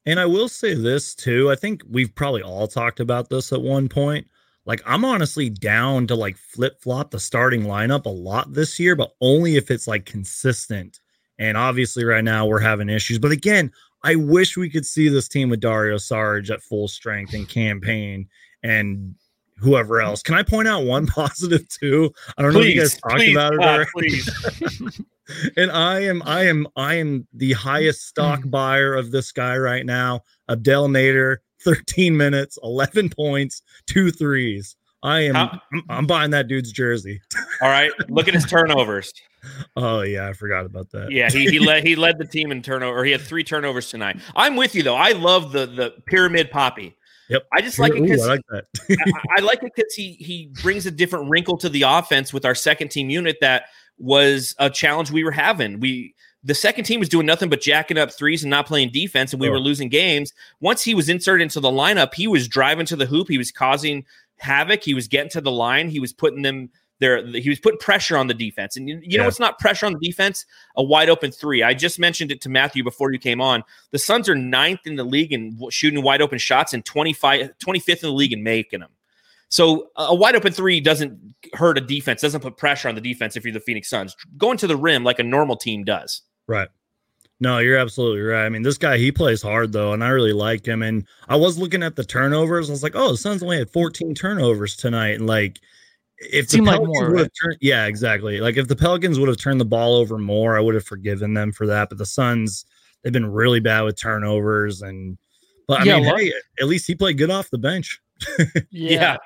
And I will say this too. I think we've probably all talked about this at one point. Like I'm honestly down to like flip flop the starting lineup a lot this year, but only if it's like consistent. And obviously, right now we're having issues. But again, I wish we could see this team with Dario Sarge at full strength and Cam Payne and whoever else. Can I point out one positive too? I don't please, know if you guys talked please, about it. Uh, please. and I am, I am, I am the highest stock mm. buyer of this guy right now. Abdel Nader, 13 minutes, 11 points, two threes. I am, How? I'm buying that dude's jersey. All right, look at his turnovers. Oh yeah, I forgot about that. Yeah, he he led he led the team in turnover. He had three turnovers tonight. I'm with you though. I love the the pyramid poppy. Yep. I just like it because I like that. I, I like it because he he brings a different wrinkle to the offense with our second team unit that was a challenge we were having. We the second team was doing nothing but jacking up threes and not playing defense, and we oh. were losing games. Once he was inserted into the lineup, he was driving to the hoop. He was causing havoc. He was getting to the line. He was putting them there he was putting pressure on the defense. And you, you yeah. know what's not pressure on the defense? A wide open three. I just mentioned it to Matthew before you came on. The Suns are ninth in the league in shooting wide open shots and 25, 25th in the league in making them. So a wide open three doesn't hurt a defense, doesn't put pressure on the defense if you're the Phoenix Suns. Going to the rim like a normal team does. Right. No, you're absolutely right. I mean, this guy, he plays hard though, and I really like him. And I was looking at the turnovers. I was like, oh, the Suns only had 14 turnovers tonight. And like if the Pelicans like more, would have turned, yeah, exactly. Like if the Pelicans would have turned the ball over more, I would have forgiven them for that. But the Suns, they've been really bad with turnovers, and but I yeah, mean, hey, at least he played good off the bench. yeah. yeah.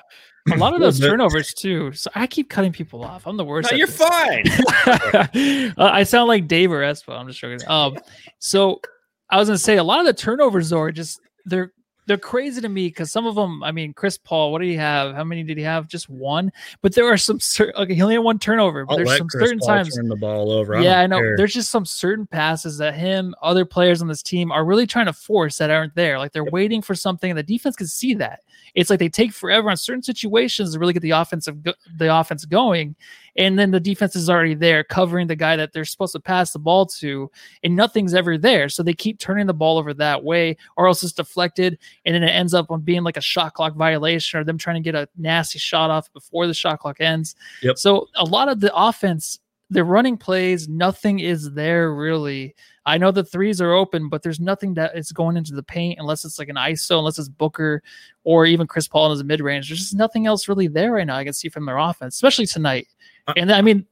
A lot of those turnovers too. So I keep cutting people off. I'm the worst. No, you're this. fine. uh, I sound like Dave or Espo. I'm just joking. Um, so I was gonna say a lot of the turnovers though are just they're they're crazy to me because some of them, I mean, Chris Paul, what did he have? How many did he have? Just one. But there are some okay, he only had one turnover, but I'll there's some Chris certain Paul times turn the ball over. I yeah, I know. Care. There's just some certain passes that him, other players on this team are really trying to force that aren't there. Like they're yep. waiting for something, and the defense can see that. It's like they take forever on certain situations to really get the offensive the offense going, and then the defense is already there covering the guy that they're supposed to pass the ball to, and nothing's ever there. So they keep turning the ball over that way, or else it's deflected, and then it ends up on being like a shot clock violation, or them trying to get a nasty shot off before the shot clock ends. Yep. So a lot of the offense, they're running plays, nothing is there really. I know the threes are open, but there's nothing that is going into the paint unless it's like an ISO, unless it's Booker or even Chris Paul in his mid range. There's just nothing else really there right now. I can see from their offense, especially tonight. Uh, and I mean,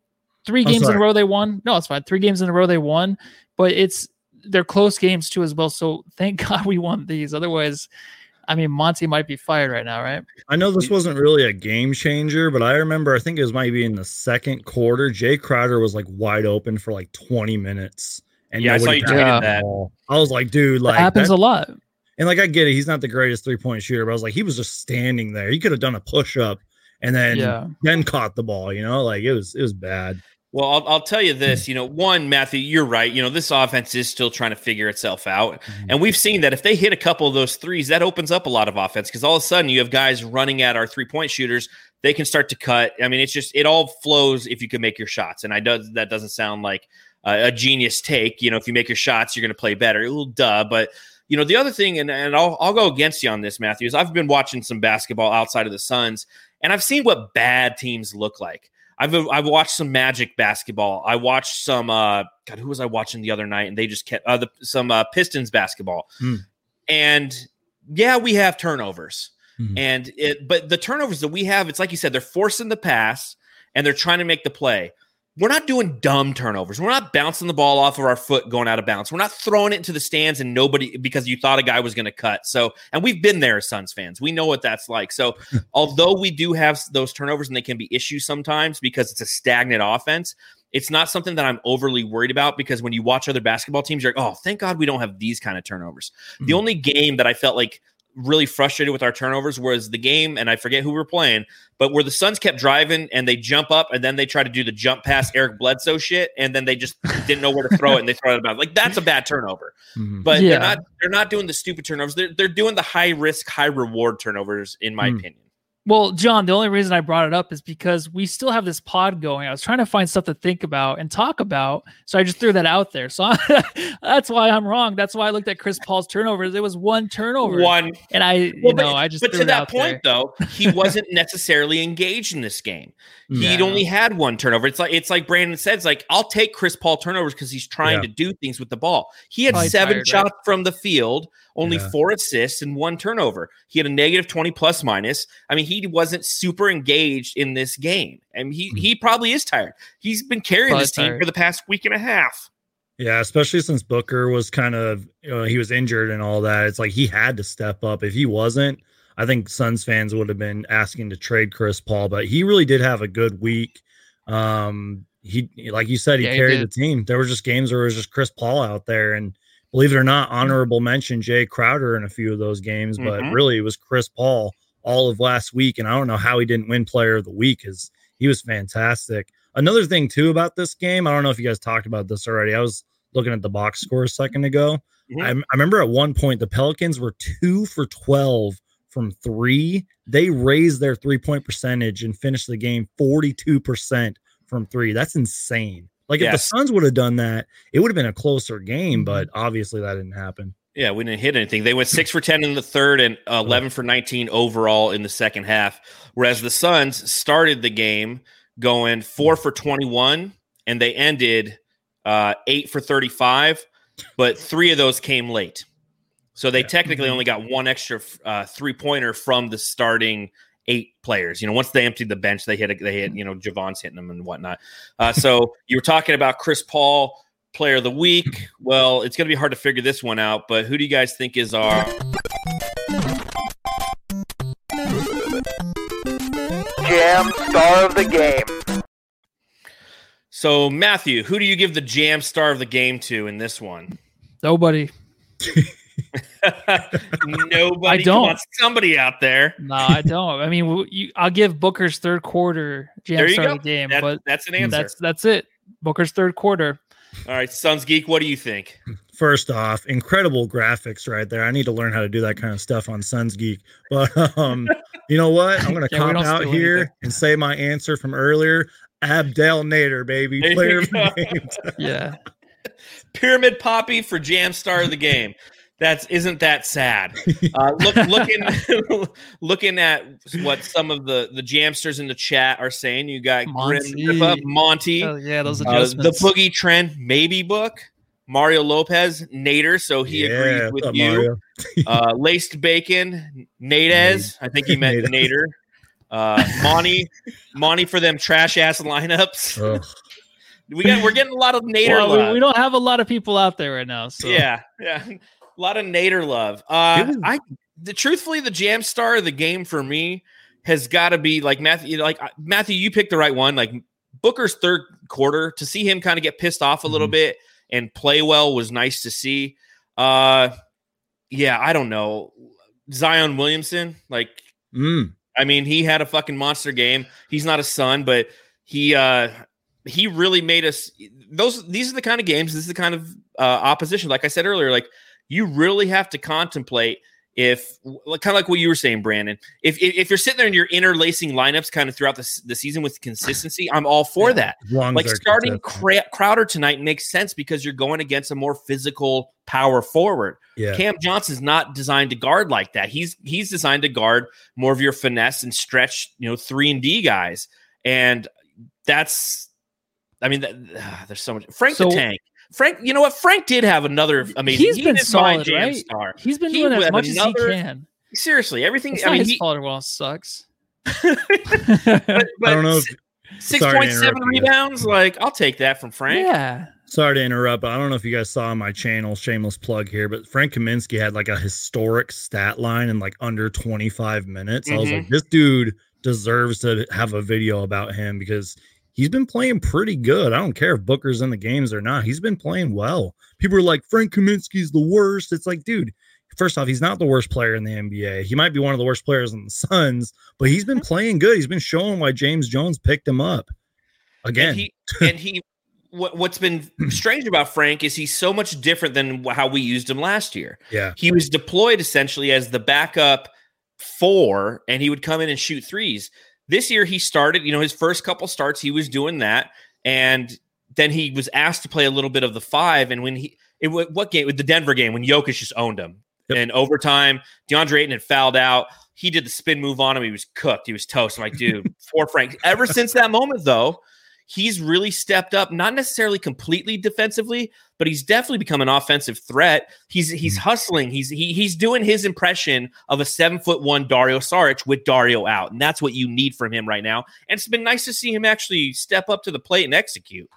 three games in a row they won. No, it's fine. Three games in a row they won, but it's they're close games too as well. So thank God we won these. Otherwise, I mean, Monty might be fired right now, right? I know this wasn't really a game changer, but I remember I think it was maybe in the second quarter. Jae Crowder was like wide open for like 20 minutes. And yeah, I saw you tweeted that. I was like, dude, like that happens that, a lot. And like I get it, he's not the greatest three point shooter, but I was like, he was just standing there. He could have done a push up and then yeah. then caught the ball. You know, like it was it was bad. Well, I'll, I'll tell you this. You know, one, Matthew, you're right. You know, this offense is still trying to figure itself out, mm-hmm. and we've seen that if they hit a couple of those threes, that opens up a lot of offense because all of a sudden you have guys running at our three point shooters. They can start to cut. I mean, it's just it all flows if you can make your shots, and I does that doesn't sound like a genius take. You know, if you make your shots, you're going to play better. A little duh, but you know, the other thing, and, and I'll, I'll go against you on this, Matthew, is I've been watching some basketball outside of the Suns, and I've seen what bad teams look like. I've I've watched some Magic basketball. I watched some uh God, who was I watching the other night? And they just kept uh, the, some uh, Pistons basketball. Mm. And yeah, we have turnovers. Mm-hmm. And it, but the turnovers that we have, it's like you said, they're forcing the pass and they're trying to make the play we're not doing dumb turnovers. We're not bouncing the ball off of our foot going out of bounds. We're not throwing it into the stands and nobody because you thought a guy was going to cut. So, and we've been there as Suns fans. We know what that's like. So, although we do have those turnovers and they can be issues sometimes because it's a stagnant offense, it's not something that I'm overly worried about because when you watch other basketball teams, you're like, oh, thank God we don't have these kind of turnovers. Mm-hmm. The only game that I felt like really frustrated with our turnovers was the game, and I forget who we are playing, but where the Suns kept driving and they jump up and then they try to do the jump pass Eric Bledsoe shit, and then they just didn't know where to throw it and they throw it about like that's a bad turnover. Mm-hmm. But yeah. they're not they're not doing the stupid turnovers. They're they're doing the high risk, high reward turnovers, in my mm. opinion. Well, John, the only reason I brought it up is because we still have this pod going. I was trying to find stuff to think about and talk about, so I just threw that out there. So that's why I'm wrong. That's why I looked at Chris Paul's turnovers. It was one turnover, one, and I, you know, but, I just. But to that point, there. though, he wasn't necessarily engaged in this game. He'd only had one turnover. It's like it's like Brandon said. It's like I'll take Chris Paul turnovers because he's trying yeah. to do things with the ball. He had Probably seven tired, shots right? from the field only yeah. four assists and one turnover. He had a negative 20 plus minus. I mean, he wasn't super engaged in this game. And he mm-hmm. he probably is tired. He's been carrying probably this team tired. for the past week and a half. Yeah, especially since Booker was kind of you know, he was injured and all that. It's like he had to step up. If he wasn't, I think Suns fans would have been asking to trade Chris Paul, but he really did have a good week. Um, he like you said, he yeah, carried he the team. There were just games where it was just Chris Paul out there, and believe it or not, honorable mention Jae Crowder in a few of those games, but mm-hmm. really it was Chris Paul all of last week. And I don't know how he didn't win player of the week because he was fantastic. Another thing, too, about this game, I don't know if you guys talked about this already. I was looking at the box score a second ago. Mm-hmm. I, I remember at one point the Pelicans were two for 12 from three. They raised their three point percentage and finished the game 42% from three. That's insane. Like if the Suns would have done that, it would have been a closer game, mm-hmm. but obviously that didn't happen. Yeah, we didn't hit anything. They went six for 10 in the third and 11 for 19 overall in the second half. Whereas the Suns started the game going four for 21 and they ended uh, eight for 35, but three of those came late. So they yeah. technically mm-hmm. only got one extra uh, three pointer from the starting eight players. You know, once they emptied the bench, they hit they hit you know Jevon's hitting them and whatnot. Uh, so you were talking about Chris Paul, player of the week. Well, it's going to be hard to figure this one out. But who do you guys think is our jam star of the game? So Matthew, who do you give the jam star of the game to in this one? Nobody. Nobody. I don't. somebody out there. No, I don't. I mean, you, I'll give Booker's third quarter jam start of the game, that, but that's an answer. That's that's it. Booker's third quarter. All right, Suns Geek, what do you think? First off, incredible graphics right there. I need to learn how to do that kind of stuff on Suns Geek. But um, you know what? I'm going to yeah, cop out here anything. and say my answer from earlier. Abdel Nader, baby, player of yeah. Pyramid Poppy for Jam Star of the game that's isn't that sad. Uh, look, looking looking at what some of the the jamsters in the chat are saying. You got Monty, Grim, Monty oh, yeah, those adjustments. Uh, the Boogie Trend, maybe book. Mario Lopez, Nader, so he yeah, agrees with you. uh, laced bacon, Nadez. I think he meant Nader. Uh, Monty, Monty for them trash ass lineups. we got we're getting a lot of Nader. Well, we, we, don't have a lot of people out there right now. So yeah, yeah. A lot of Nader love. Uh, I the truthfully the jam star of the game for me has got to be like Matthew. Like uh, Matthew, you picked the right one. Like Booker's third quarter to see him kind of get pissed off a little mm-hmm. bit and play well was nice to see. Uh, yeah, I don't know Zion Williamson. Like, mm. I mean, he had a fucking monster game. He's not a son, but he uh he really made us those these are the kind of games this is the kind of uh, opposition like i said earlier like you really have to contemplate if kind of like what you were saying, Brandon. If, if, if you're sitting there and you're interlacing lineups kind of throughout the, the season with consistency, I'm all for yeah, that. Like starting Crowder tonight makes sense because you're going against a more physical power forward. Yeah. Cam Johnson's not designed to guard like that. He's he's designed to guard more of your finesse and stretch, you know, three and D guys, and that's. I mean, that, uh, there's so much. Frank so, the Tank Frank, you know what? Frank did have another amazing. He's he been solid, right? Star. He's been he doing as much another, as he can. Seriously, everything. It's I mean, his he, fault. Well, sucks. but, but I don't know. If, six point seven rebounds. You. Like, I'll take that from Frank. Yeah. Sorry to interrupt, but I don't know if you guys saw my channel, shameless plug here, but Frank Kaminsky had like a historic stat line in like under 25 minutes. Mm-hmm. I was like, mm-hmm. this dude deserves to have a video about him because he's been playing pretty good. I don't care if Booker's in the games or not. He's been playing well. People are like, Frank Kaminsky's the worst. It's like, dude, first off, he's not the worst player in the NBA. He might be one of the worst players in the Suns, but he's been mm-hmm. playing good. He's been showing why James Jones picked him up again. And he, and he what, what's been strange about Frank is he's so much different than how we used him last year. Yeah. He was deployed essentially as the backup four and he would come in and shoot threes. This year he started, you know, his first couple starts, he was doing that. And then he was asked to play a little bit of the five. And when he, it, what game? With the Denver game when Jokic just owned him. Yep. In overtime, DeAndre Ayton had fouled out. He did the spin move on him. He was cooked. He was toast. I'm like, dude, for Frank. Ever since that moment, though, he's really stepped up, not necessarily completely defensively, but he's definitely become an offensive threat. He's he's mm-hmm. hustling. He's he, he's doing his impression of a seven foot one Dario Saric with Dario out, and that's what you need from him right now. And it's been nice to see him actually step up to the plate and execute.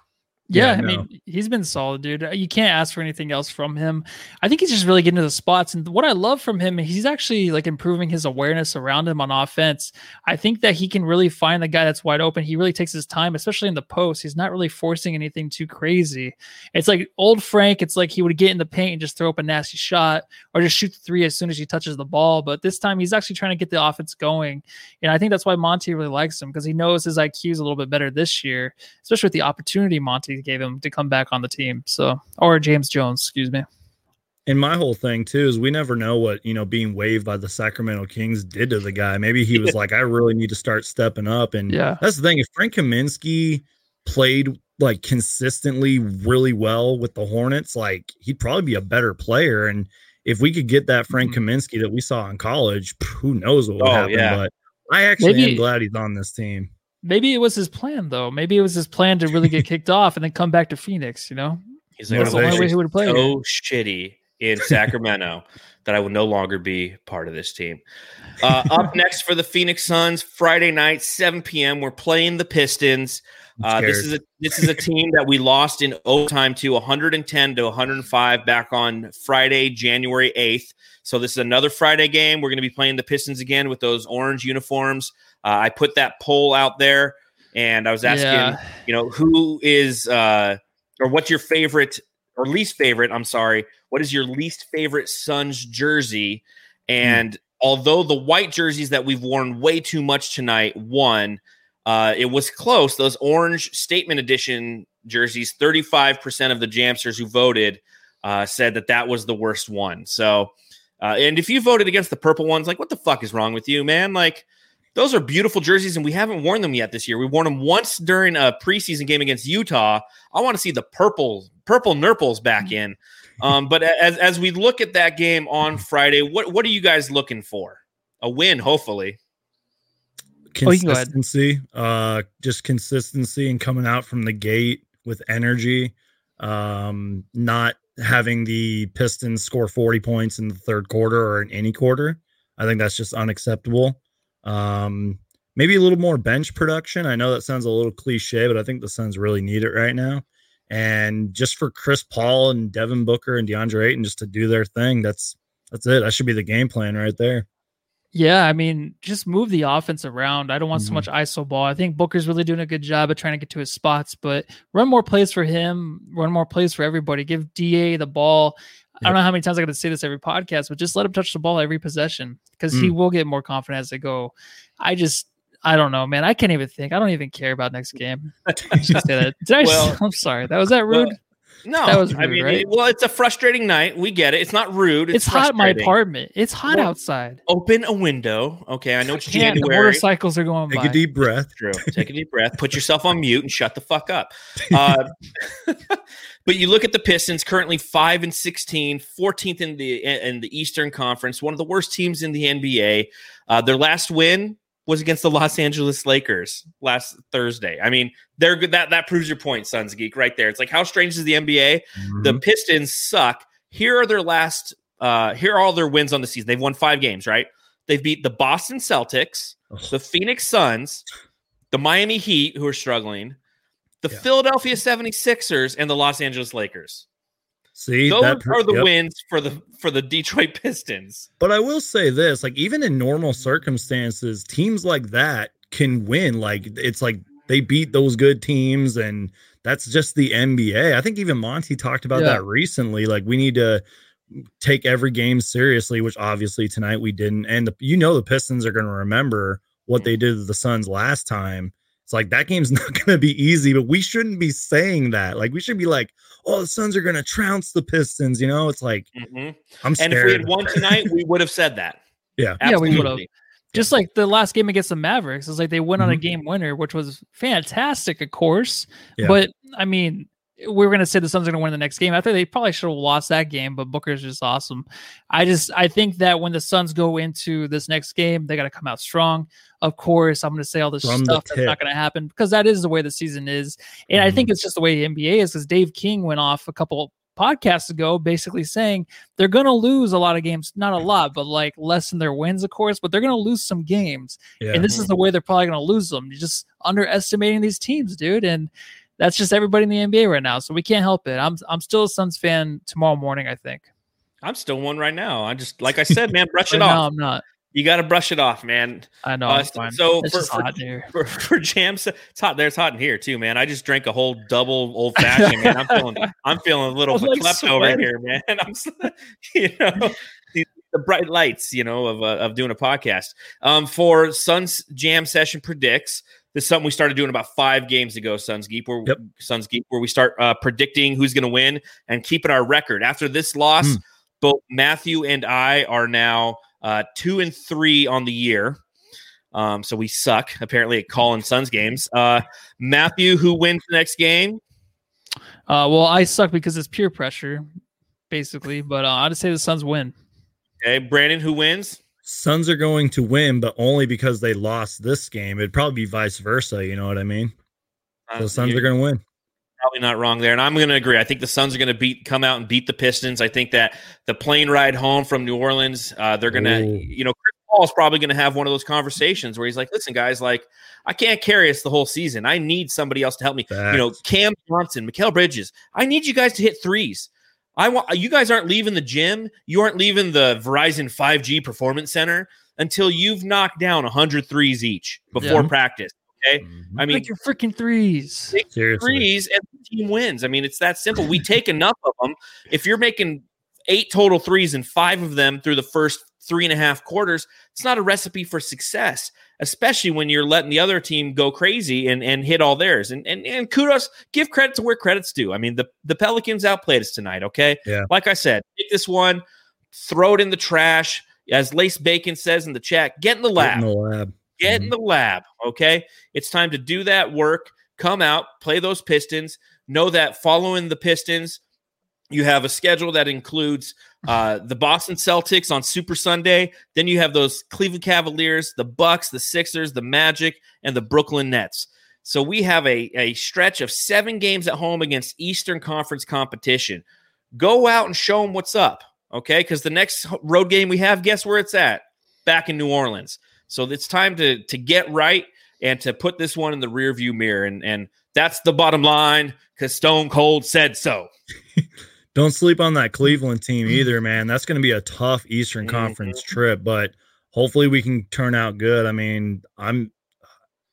Yeah, yeah I mean, he's been solid, dude. You can't ask for anything else from him. I think he's just really getting to the spots. And what I love from him, he's actually like improving his awareness around him on offense. I think that he can really find the guy that's wide open. He really takes his time, especially in the post. He's not really forcing anything too crazy. It's like old Frank, it's like he would get in the paint and just throw up a nasty shot or just shoot the three as soon as he touches the ball. But this time he's actually trying to get the offense going. And I think that's why Monty really likes him because he knows his IQ is a little bit better this year, especially with the opportunity Monty gave him to come back on the team. So, or James Jones, excuse me. And my whole thing too is we never know what you know being waived by the Sacramento Kings did to the guy. Maybe he was like, I really need to start stepping up. And yeah, that's the thing. If Frank Kaminsky played like consistently really well with the Hornets, like he'd probably be a better player. And if we could get that Frank mm-hmm. Kaminsky that we saw in college, who knows what would oh, happen? Yeah. But I actually Maybe, am glad he's on this team. Maybe it was his plan, though. Maybe it was his plan to really get kicked off and then come back to Phoenix. You know, he's like, that's the only way he would have played. So shitty in Sacramento that I will no longer be part of this team. Uh, up next for the Phoenix Suns, Friday night, 7 p.m. We're playing the Pistons. Uh, this is a this is a team that we lost in overtime to 110 to 105 back on Friday, January 8th. So this is another Friday game. We're going to be playing the Pistons again with those orange uniforms. Uh, I put that poll out there, and I was asking, yeah. you know, who is uh, or what's your favorite or least favorite? I'm sorry, what is your least favorite Suns jersey? And mm. although the white jerseys that we've worn way too much tonight won, uh, it was close. Those orange statement edition jerseys, 35% of the Jamsters who voted uh, said that that was the worst one. So, uh, and if you voted against the purple ones, like, what the fuck is wrong with you, man? Like, those are beautiful jerseys, and we haven't worn them yet this year. We worn them once during a preseason game against Utah. I want to see the purple purple nurples back mm. in. Um, but as as we look at that game on Friday, what what are you guys looking for? A win, hopefully. Consistency, oh, uh, just consistency and coming out from the gate with energy. Um, not having the Pistons score 40 points in the third quarter or in any quarter. I think that's just unacceptable. Um, maybe a little more bench production. I know that sounds a little cliche, but I think the Suns really need it right now. And just for Chris Paul and Devin Booker and DeAndre Ayton just to do their thing, that's that's it. That should be the game plan right there. Yeah, I mean, just move the offense around. I don't want mm-hmm. so much ISO ball. I think Booker's really doing a good job of trying to get to his spots, but run more plays for him, run more plays for everybody. Give DA the ball. I don't know how many times I got to say this every podcast, but just let him touch the ball every possession because mm. he will get more confident as they go. I just, I don't know, man. I can't even think. I don't even care about next game. I say that. Did I? Well, I'm sorry. That was that rude. Well, no, that was rude, I mean, right? well, it's a frustrating night. We get it. It's not rude. It's, it's hot in my apartment. It's hot well, outside. Open a window. Okay, I know it's January. The motorcycles are going by. Take by. a deep breath. True. Take a deep breath. Put yourself on mute and shut the fuck up. Uh, but you look at the Pistons, currently five and 16, 14th in the in the Eastern Conference, one of the worst teams in the NBA. Uh, their last win was against the Los Angeles Lakers last Thursday. I mean, they're good. That that proves your point, Suns Geek, right there. It's like how strange is the NBA? Mm-hmm. The Pistons suck. Here are their last. Uh, here are all their wins on the season. They've won five games, right? They've beat the Boston Celtics, the Phoenix Suns, the Miami Heat, who are struggling, the yeah. Philadelphia 76ers, and the Los Angeles Lakers. See, those that, are the yep. wins for the for the Detroit Pistons. But I will say this: like even in normal circumstances, teams like that can win. Like it's like they beat those good teams, and that's just the NBA. I think even Monty talked about yeah. that recently. Like we need to take every game seriously, which obviously tonight we didn't. And the, you know the Pistons are going to remember what mm-hmm. they did to the Suns last time. It's like that game's not going to be easy, but we shouldn't be saying that. Like we should be like, oh, the Suns are going to trounce the Pistons. You know, it's like mm-hmm. I'm scared. And if we had won tonight, we would have said that. Yeah. Yeah, we would've. Just like the last game against the Mavericks, it's like they went on a Mhm. game winner, which was fantastic, of course. Yeah. But I mean, we were gonna say the Suns are gonna win the next game. I think they probably should have lost that game, but Booker's just awesome. I just I think that when the Suns go into this next game, they gotta come out strong. Of course, I'm gonna say all this From stuff that's not gonna happen because that is the way the season is. And I Mhm. think it's just the way the NBA is because Dave King went off a couple podcasts ago basically saying they're going to lose a lot of games not a lot but like less than their wins of course but they're going to lose some games Yeah. and this is the way they're probably going to lose them you're just underestimating these teams dude and that's just everybody in the NBA right now so we can't help it i'm i'm still a Suns fan tomorrow morning i think I'm still one right now. I just, like I said, man, brush it Right off. i'm not You got to brush it off, man. i know Uh, so it's for- for- For, for jam, it's hot there. It's hot in here too, man. I just drank a whole double old fashioned. man, I'm feeling, I'm feeling a little like, verklempt over here, man. I'm, you know, the, the bright lights, you know, of uh, of doing a podcast. Um, for Suns Jam Session predicts. This is something we started doing about five games ago, Suns Geek, where Yep. Suns Geek, where we start uh, predicting who's going to win and keeping our record. After this loss, Mm. both Matthew and I are now uh, two and three on the year. Um, so we suck apparently at calling Suns games. Uh, Matthew, who wins the next game? uh well i suck because it's peer pressure basically but uh, i'd say the suns win Okay, Brandon, who wins? Suns are going to win, but only because they lost this game. It'd probably be vice versa. You know what I mean? So Uh, the Suns you're going to win. probably not wrong there, and I'm going to agree. I think the Suns are going to beat, come out and beat the Pistons. I think that the plane ride home from New Orleans, uh, they're going to, you know, Chris Paul's probably going to have one of those conversations where he's like, "Listen, guys, like I can't carry us the whole season. I need somebody else to help me." you know, Cam Johnson, Mikal Bridges. I need you guys to hit threes. I want you guys aren't leaving the gym. You aren't leaving the Verizon 5G Performance Center until you've knocked down 100 threes each before Yeah. practice. Okay. Mhm. I mean, Make your freaking threes. Seriously. threes and the team wins. I mean, it's that simple. We take enough of them. If you're making eight total threes and five of them through the first three and a half quarters, it's not a recipe for success, especially when you're letting the other team go crazy and, and hit all theirs. And, and and kudos, give credit to where credit's due. I mean, the, the Pelicans outplayed us tonight, okay? Yeah. Like I said, take this one, throw it in the trash. As Lace Bacon says in the chat, get in the Get lab in the lab. get in mm-hmm. the lab okay it's time to do that work come out play those pistons know that following the pistons you have a schedule that includes uh, the boston celtics on super sunday then you have those cleveland cavaliers the bucks the sixers the magic and the brooklyn nets so we have a, a stretch of seven games at home against eastern conference competition go out and show them what's up okay because the next road game we have guess where it's at back in new orleans so it's time to to get right and to put this one in the rear view mirror. And and that's the bottom line because Stone Cold said so. Don't sleep on that Cleveland team either, man. That's going to be a tough Eastern. Conference trip, but hopefully we can turn out good. I mean, I'm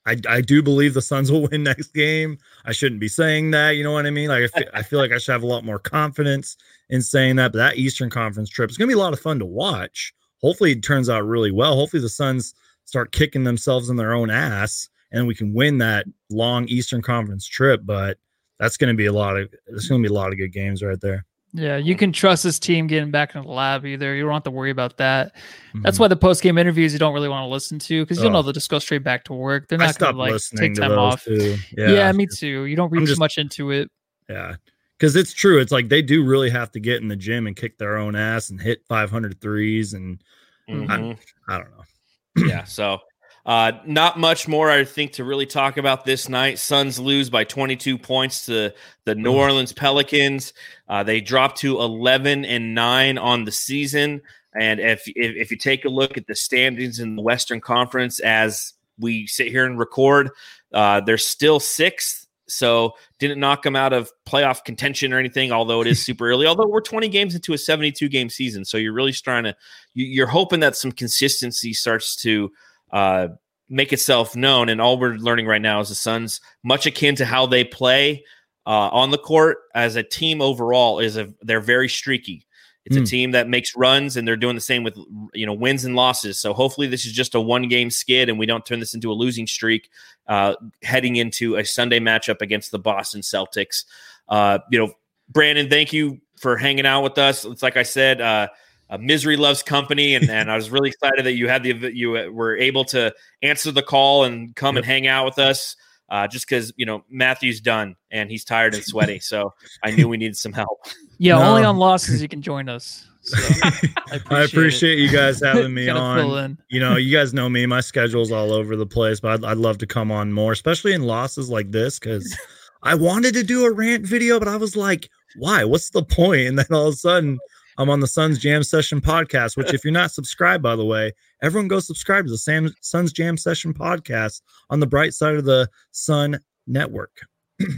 I, I do believe the Suns will win next game. I shouldn't be saying that, you know what I mean? Like I feel, I feel like I should have a lot more confidence in saying that, but that Eastern Conference trip is going to be a lot of fun to watch. Hopefully it turns out really well. Hopefully the Suns start kicking themselves in their own ass and we can win that long Eastern Conference trip, but that's going to be a lot of there's going to be a lot of good games right there. Yeah, you can trust this team getting back in the lab either. You don't have to worry about that. That's Mhm. why the post game interviews you don't really want to listen to because you'll know they'll just go straight back to work. They're not going stopped to like take time off. Yeah. Yeah, me too. You don't read too much into it. yeah. Because it's true. It's like they do really have to get in the gym and kick their own ass and hit 500 threes. And Mhm. I don't know. yeah. So uh, not much more, I think, to really talk about this night. Suns lose by 22 points to the New Ugh. Orleans Pelicans. Uh, they drop to 11 and nine on the season. And if, if if you take a look at the standings in the Western Conference as we sit here and record, uh, they're still sixth. So didn't knock them out of playoff contention or anything, although it is super early. Although we're 20 games into a 72 game season, so you're really trying to you're hoping that some consistency starts to uh, make itself known. And all we're learning right now is the Suns, much akin to how they play uh, on the court as a team overall, is a they're very streaky. It's Hmm. a team that makes runs, and they're doing the same with you know wins and losses. So hopefully, this is just a one game skid, and we don't turn this into a losing streak uh, heading into a Sunday matchup against the Boston Celtics. Uh, you know, Brandon, thank you for hanging out with us. It's like I said, uh, uh, misery loves company, and, and I was really excited that you had the you were able to answer the call and come Yep. and hang out with us. Uh, just because you know Matthew's done and he's tired and sweaty, so I knew we needed some help. Yeah, No. only on losses you can join us. So I I appreciate you guys having me on. You know, you guys know me. My schedule's all over the place, but I'd, I'd love to come on more, especially in losses like this, because I wanted to do a rant video, but I was like, why? What's the point? And then all of a sudden, I'm on the Suns Jam Session podcast, which, if you're not subscribed, by the way, everyone go subscribe to the Sam, Suns Jam Session podcast on the bright side of the Sun Network.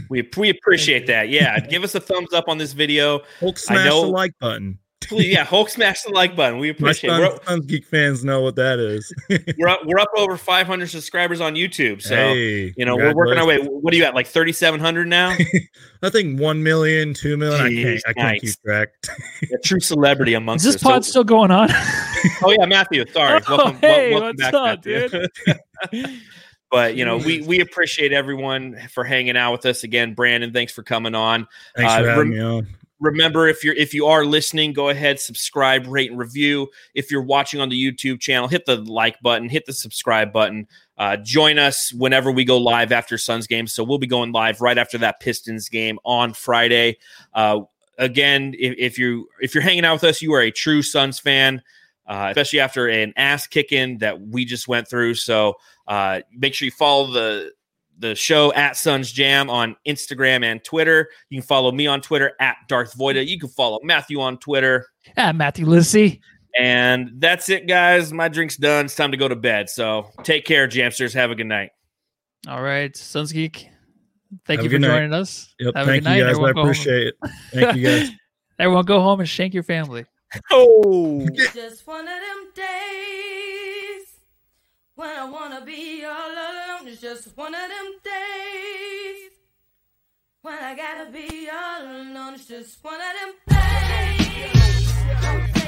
We we appreciate that. Yeah, give us a thumbs up on this video. Hulk smash the know- like button. Please, yeah, Hulk smash the like button. We My appreciate. it. Suns, We're, Suns Geek fans know what that is. we're up, we're up over 500 subscribers on YouTube. So hey, you know we're working our way. What are you at? Like 3,700 now? I think 1 million, 2 million. I can't, I can't nice. keep track. A true celebrity amongst Is this us. So- still going on? oh yeah, Matthew. Sorry. Oh, welcome, hey, welcome what's back, up, Matthew. but you know, we we appreciate everyone for hanging out with us again. Brandon, thanks for coming on. Thanks Uh, for having rem- me on. Remember if you're if you are listening go ahead subscribe rate and review. If you're watching on the youtube channel hit the like button hit the subscribe button. Uh, join us whenever we go live after suns games so we'll be going live right after that pistons game on friday. Uh, again if, if you if you're hanging out with us you are a true suns fan uh, especially after an ass kicking that we just went through. So uh, make sure you follow the the show at Suns Jam on Instagram and Twitter. You can follow me on Twitter at Darth Voida. You can follow Matthew on Twitter. ah, Matthew Lissy. And that's it, guys. My drink's done. It's time to go to bed. So take care, Jamsters. Have a good night. All right, Suns Geek. Thank Have you for good night. joining us. Yep. Have a Thank good you night. guys. I Everyone go appreciate it. Thank you guys. Everyone go home and shank your family. Oh. Just one of them days when I wanna be all alone. It's just one of them days when I gotta be all alone. It's just one of them days.